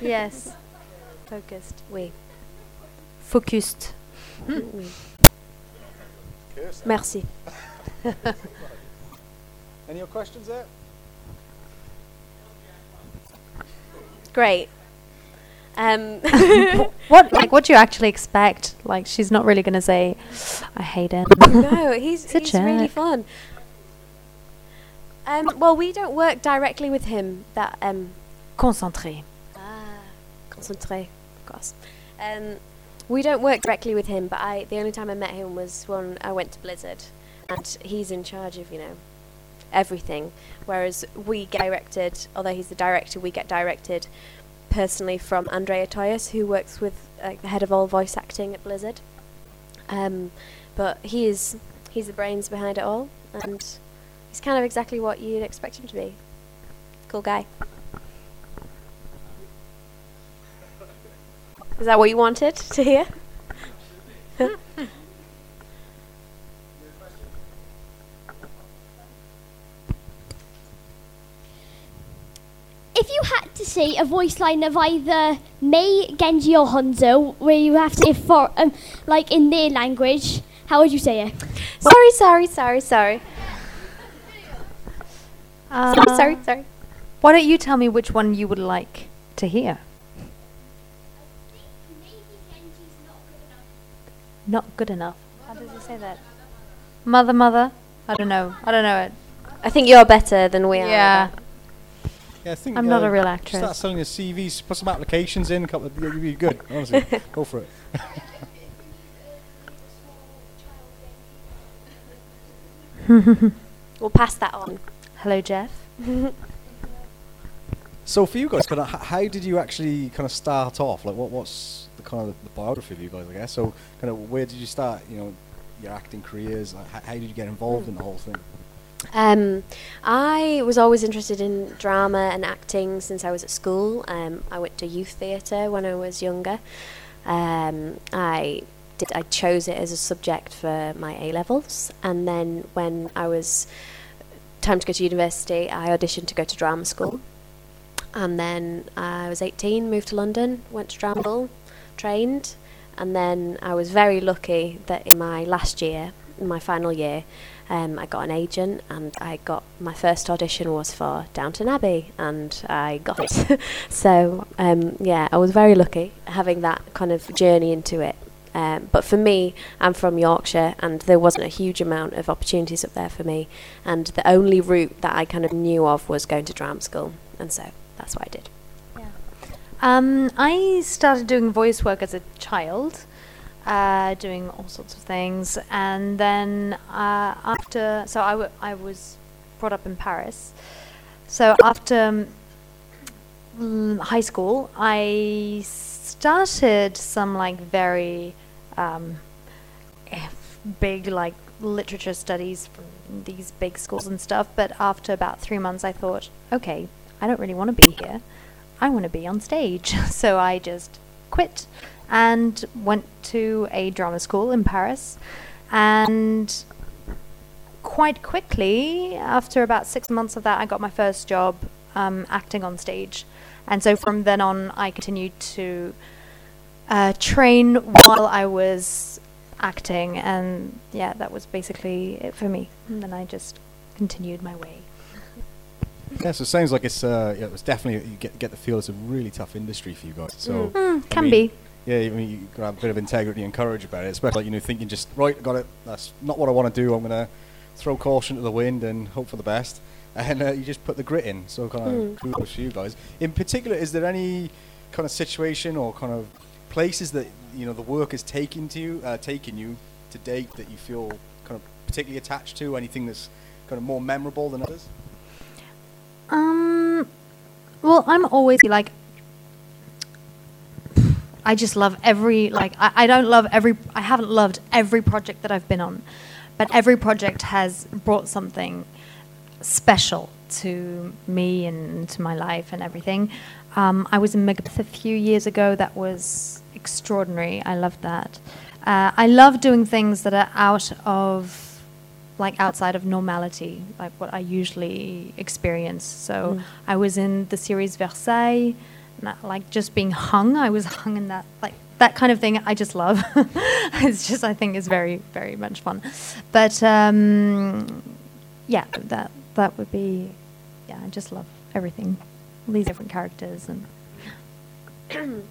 yes. Focused. Oui. Focused. Oui. Merci. Any other questions there? great. Um, what like what do you actually expect? Like she's not really gonna say, "I hate him." no, he's, He's a he's really fun. Um, well, we don't work directly with him. That um, Concentré. Ah, concentré, of course. Um, we don't work directly with him, but I the only time I met him was when I went to Blizzard, and he's in charge of you know everything. Whereas we get directed, although he's the director, we get directed personally from Andrea Toyias, who works with the head of all voice acting at Blizzard. Um, but he is he's the brains behind it all, and he's kind of exactly what you'd expect him to be. Cool guy. Is that what you wanted to hear? If you had to say a voice line of either Mei, Genji, or Hanzo, where you have to, if for, um, like in their language, how would you say it? sorry, sorry, sorry, sorry. Uh, sorry, sorry, sorry. Why don't you tell me which one you would like to hear? Not good enough. How does he say that? Mother, mother. I don't know. I don't know it. I think you're better than we are. Yeah. Yeah, I think I'm not uh, a real actress. Start selling your CVs, put some applications in, a couple of, you'll be good. Honestly, go for it. We'll pass that on. Hello, Jeff. So for you guys, kind of, how did you actually kind of start off? Like, what what's the kind of the biography of you guys? I guess. So, kind of, where did you start? You know, your acting careers. Like, how, how did you get involved in the whole thing? Um, I was always interested in drama and acting since I was at school. Um, I went to youth theatre when I was younger. Um, I did. I chose it as a subject for my A levels, and then when I was time to go to university, I auditioned to go to drama school. And then I was 18, moved to London, went to drama school, trained, and then I was very lucky that in my last year, in my final year, um, I got an agent and I got my first audition was for Downton Abbey and I got it. so um, yeah, I was very lucky having that kind of journey into it. Um, but for me, I'm from Yorkshire and there wasn't a huge amount of opportunities up there for me. And the only route that I kind of knew of was going to drama school. And so that's what I did. Um, I started doing voice work as a child, uh, doing all sorts of things, and then uh, after, so I, w- I was brought up in Paris. So after um, high school, I started some like very um, big like literature studies from these big schools and stuff. But after about three months, I thought, okay, I don't really want to be here. I want to be on stage. So I just quit and went to a drama school in Paris. And quite quickly, after about six months of that, I got my first job um, acting on stage. And so from then on, I continued to uh, train while I was acting. And yeah, that was basically it for me. And then I just continued my way. Yeah, so it sounds like it's uh, yeah, it was definitely you get get the feel it's a really tough industry for you guys. So Mm. Can mean, be. Yeah, I mean you got to have a bit of integrity and courage about it, especially you know thinking just right, got it. That's not what I want to do. I'm gonna throw caution to the wind and hope for the best. And uh, you just put the grit in. So kind of Mm. kudos for you guys. In particular, is there any kind of situation or kind of places that you know the work has taken to you, uh, taken you to date that you feel kind of particularly attached to? Anything that's kind of more memorable than others? Um, well, I'm always like, I just love every like. I, I don't love every. I haven't loved every project that I've been on, but every project has brought something special to me and to my life and everything. Um, I was in Macbeth a few years ago. That was extraordinary. I loved that. Uh, I love doing things that are out of like outside of normality, like what I usually experience. So Mm. I was in the series Versailles, like just being hung. I was hung in that like that kind of thing. I just love. it's just I think is very very much fun. But um, yeah, that that would be yeah. I just love everything, all these different characters and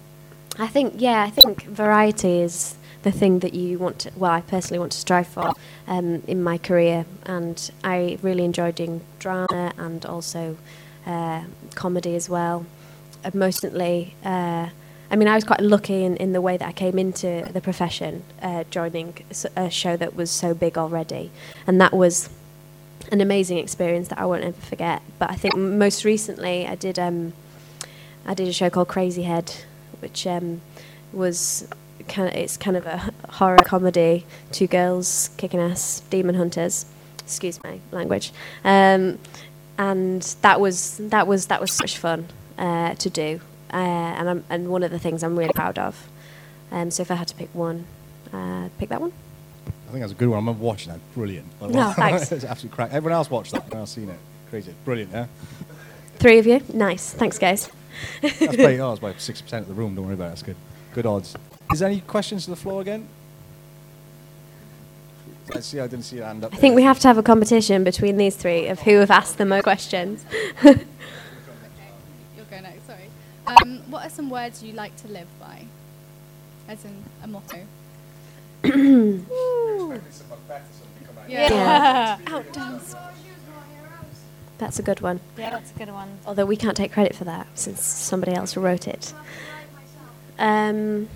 I think, yeah, I think variety is the thing that you want to, well, I personally want to strive for um, in my career. And I really enjoy doing drama and also uh, comedy as well. Mostly, uh, I mean, I was quite lucky in, in the way that I came into the profession, uh, joining a show that was so big already. And that was an amazing experience that I won't ever forget. But I think most recently I did um, I did a show called Crazyhead, which um, was kind of it's kind of a horror comedy, two girls kicking ass, demon hunters. Excuse my language. Um, and that was that was that was such fun uh, to do, uh, and I'm, and one of the things I'm really proud of. Um, so if I had to pick one, uh, pick that one. I think that's a good one. I remember watching that. Brilliant. Like, No, thanks. it's absolutely crack. Everyone else watched that. I've seen it. Crazy. Brilliant, yeah? Three of you, nice. Thanks, guys. That's pretty, oh, it's about 6% of the room. Don't worry about it. That's good. Good odds. Is there any questions to the floor again? Let's see. I didn't see your hand up. I think we have to have a competition between these three of who have asked the most questions. Um, what are some words you like to live by? As in a motto. Yeah. Yeah. Outdoors. That's a good one. Yeah, that's a good one. Although we can't take credit for that since somebody else wrote it. Um,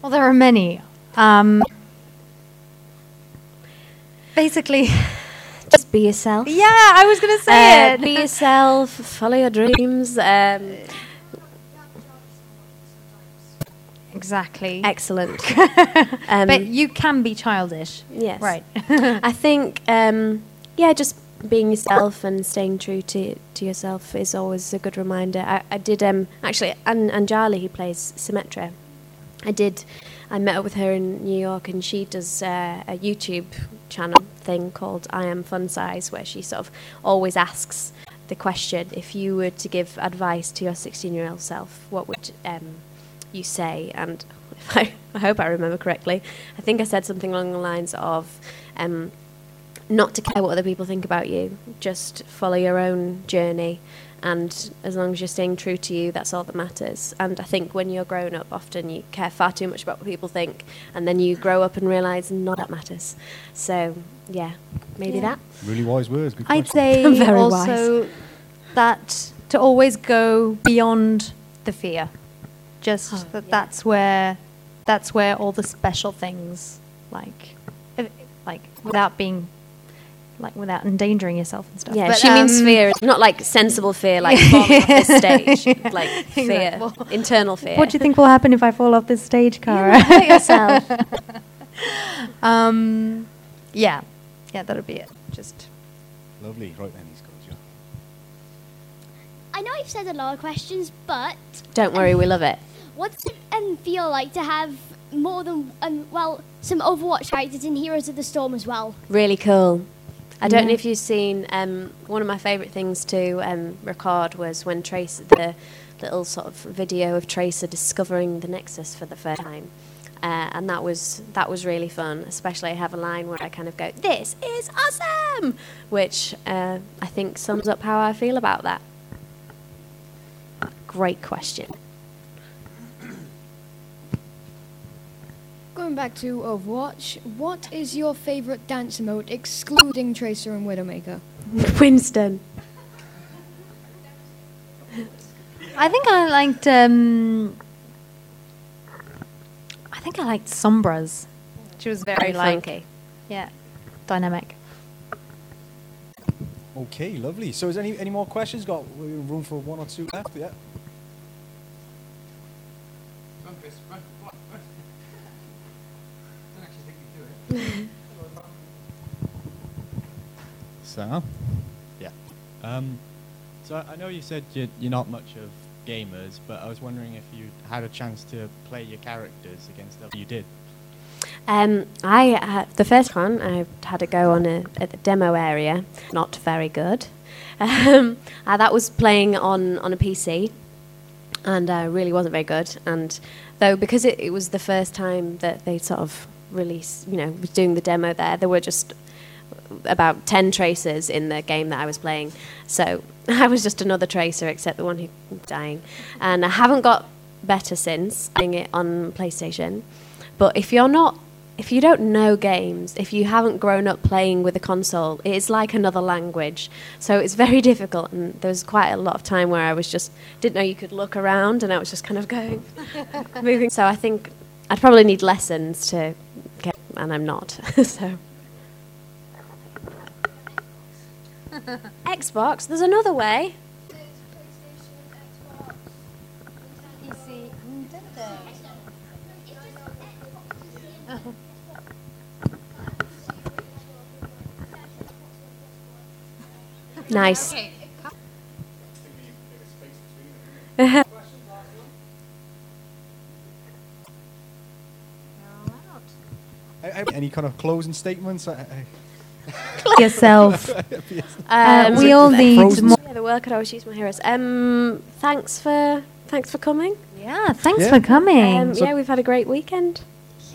Well, there are many. Um, basically, just be yourself. Yeah, I was going to say Uh, it. Be yourself. Follow your dreams. Um, exactly. Excellent. but you can be childish. Yes. Right. I think, um, yeah, just being yourself and staying true to, to yourself is always a good reminder. I, I did, um, actually, An- Anjali, who plays Symmetra, I did, I met up with her in New York and she does uh, a YouTube channel thing called I Am Fun Size, where she sort of always asks the question if you were to give advice to your 16 year old self, what would um, you say? And if I, I hope I remember correctly, I think I said something along the lines of um, not to care what other people think about you, just follow your own journey. And as long as you're staying true to you, that's all that matters. And I think when you're grown up, often you care far too much about what people think, and then you grow up and realize none of that matters. So, yeah, maybe Yeah. that. Really wise words. Good I'd say Very also that to always go beyond the fear. Just Oh, that that's where that's where all the special things like if- like without being like without endangering yourself and stuff. Yeah, But, she means um, fear, not like sensible fear, like falling off this stage, like fear, Exactly. internal fear. What do you think will happen if I fall off this stage, Cara? hurt yourself. um, yeah, yeah, that'll be it. Just Lovely. Right then, these guys. Yeah. I know I've said a lot of questions, but Don't worry, we love it. What's it um, feel like to have more than um, well some Overwatch characters in Heroes of the Storm as well? Really cool. I don't know if you've seen um, one of my favourite things to um, record was when Trace the little sort of video of Tracer discovering the Nexus for the first time, uh, and that was that was really fun. Especially I have a line where I kind of go, "This is awesome," which uh, I think sums up how I feel about that. Great question. Going back to Overwatch, what is your favorite dance mode excluding Tracer and Widowmaker? Winston. I think I liked. Um, I think I liked Sombra's. She was very Very like, funky. yeah, dynamic. Okay, lovely. So, is any, any more questions? Got room for one or two left? Yeah. So, yeah. Um, so I I know you said you're, you're not much of gamers, but I was wondering if you had a chance to play your characters against other. You did. Um, I uh, the first one I had a go on a, at the demo area. Not very good. Um, uh, that was playing on on a PC, and uh, really wasn't very good. And though because it, it was the first time that they sort of released, you know, was doing the demo there, there were just about 10 tracers in the game that I was playing. So I was just another tracer, except the one who dying. And I haven't got better since playing it on PlayStation. But if you're not, if you don't know games, if you haven't grown up playing with a console, it's like another language. So it's very difficult. And there was quite a lot of time where I was just didn't know you could look around, and I was just kind of going, moving. So I think I'd probably need lessons to and I'm not. so. Xbox, there's another way. Nice. Uh, uh, Any kind of closing statements? Uh, Yourself. Uh, we all need Frozen? more. Yeah, the world could always use my heroes. Um, thanks for thanks for coming. Yeah, thanks Yeah. for coming. Um, yeah, we've had a great weekend.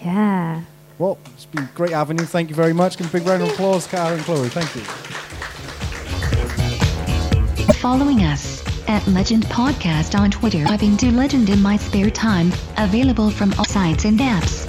Yeah. Well, it's been great having you. Thank you very much. Give a big round of applause, Cara and Chloe. Thank you. Following us at Legend Podcast on Twitter. I've been to Legend in my spare time. Available from all sites and apps.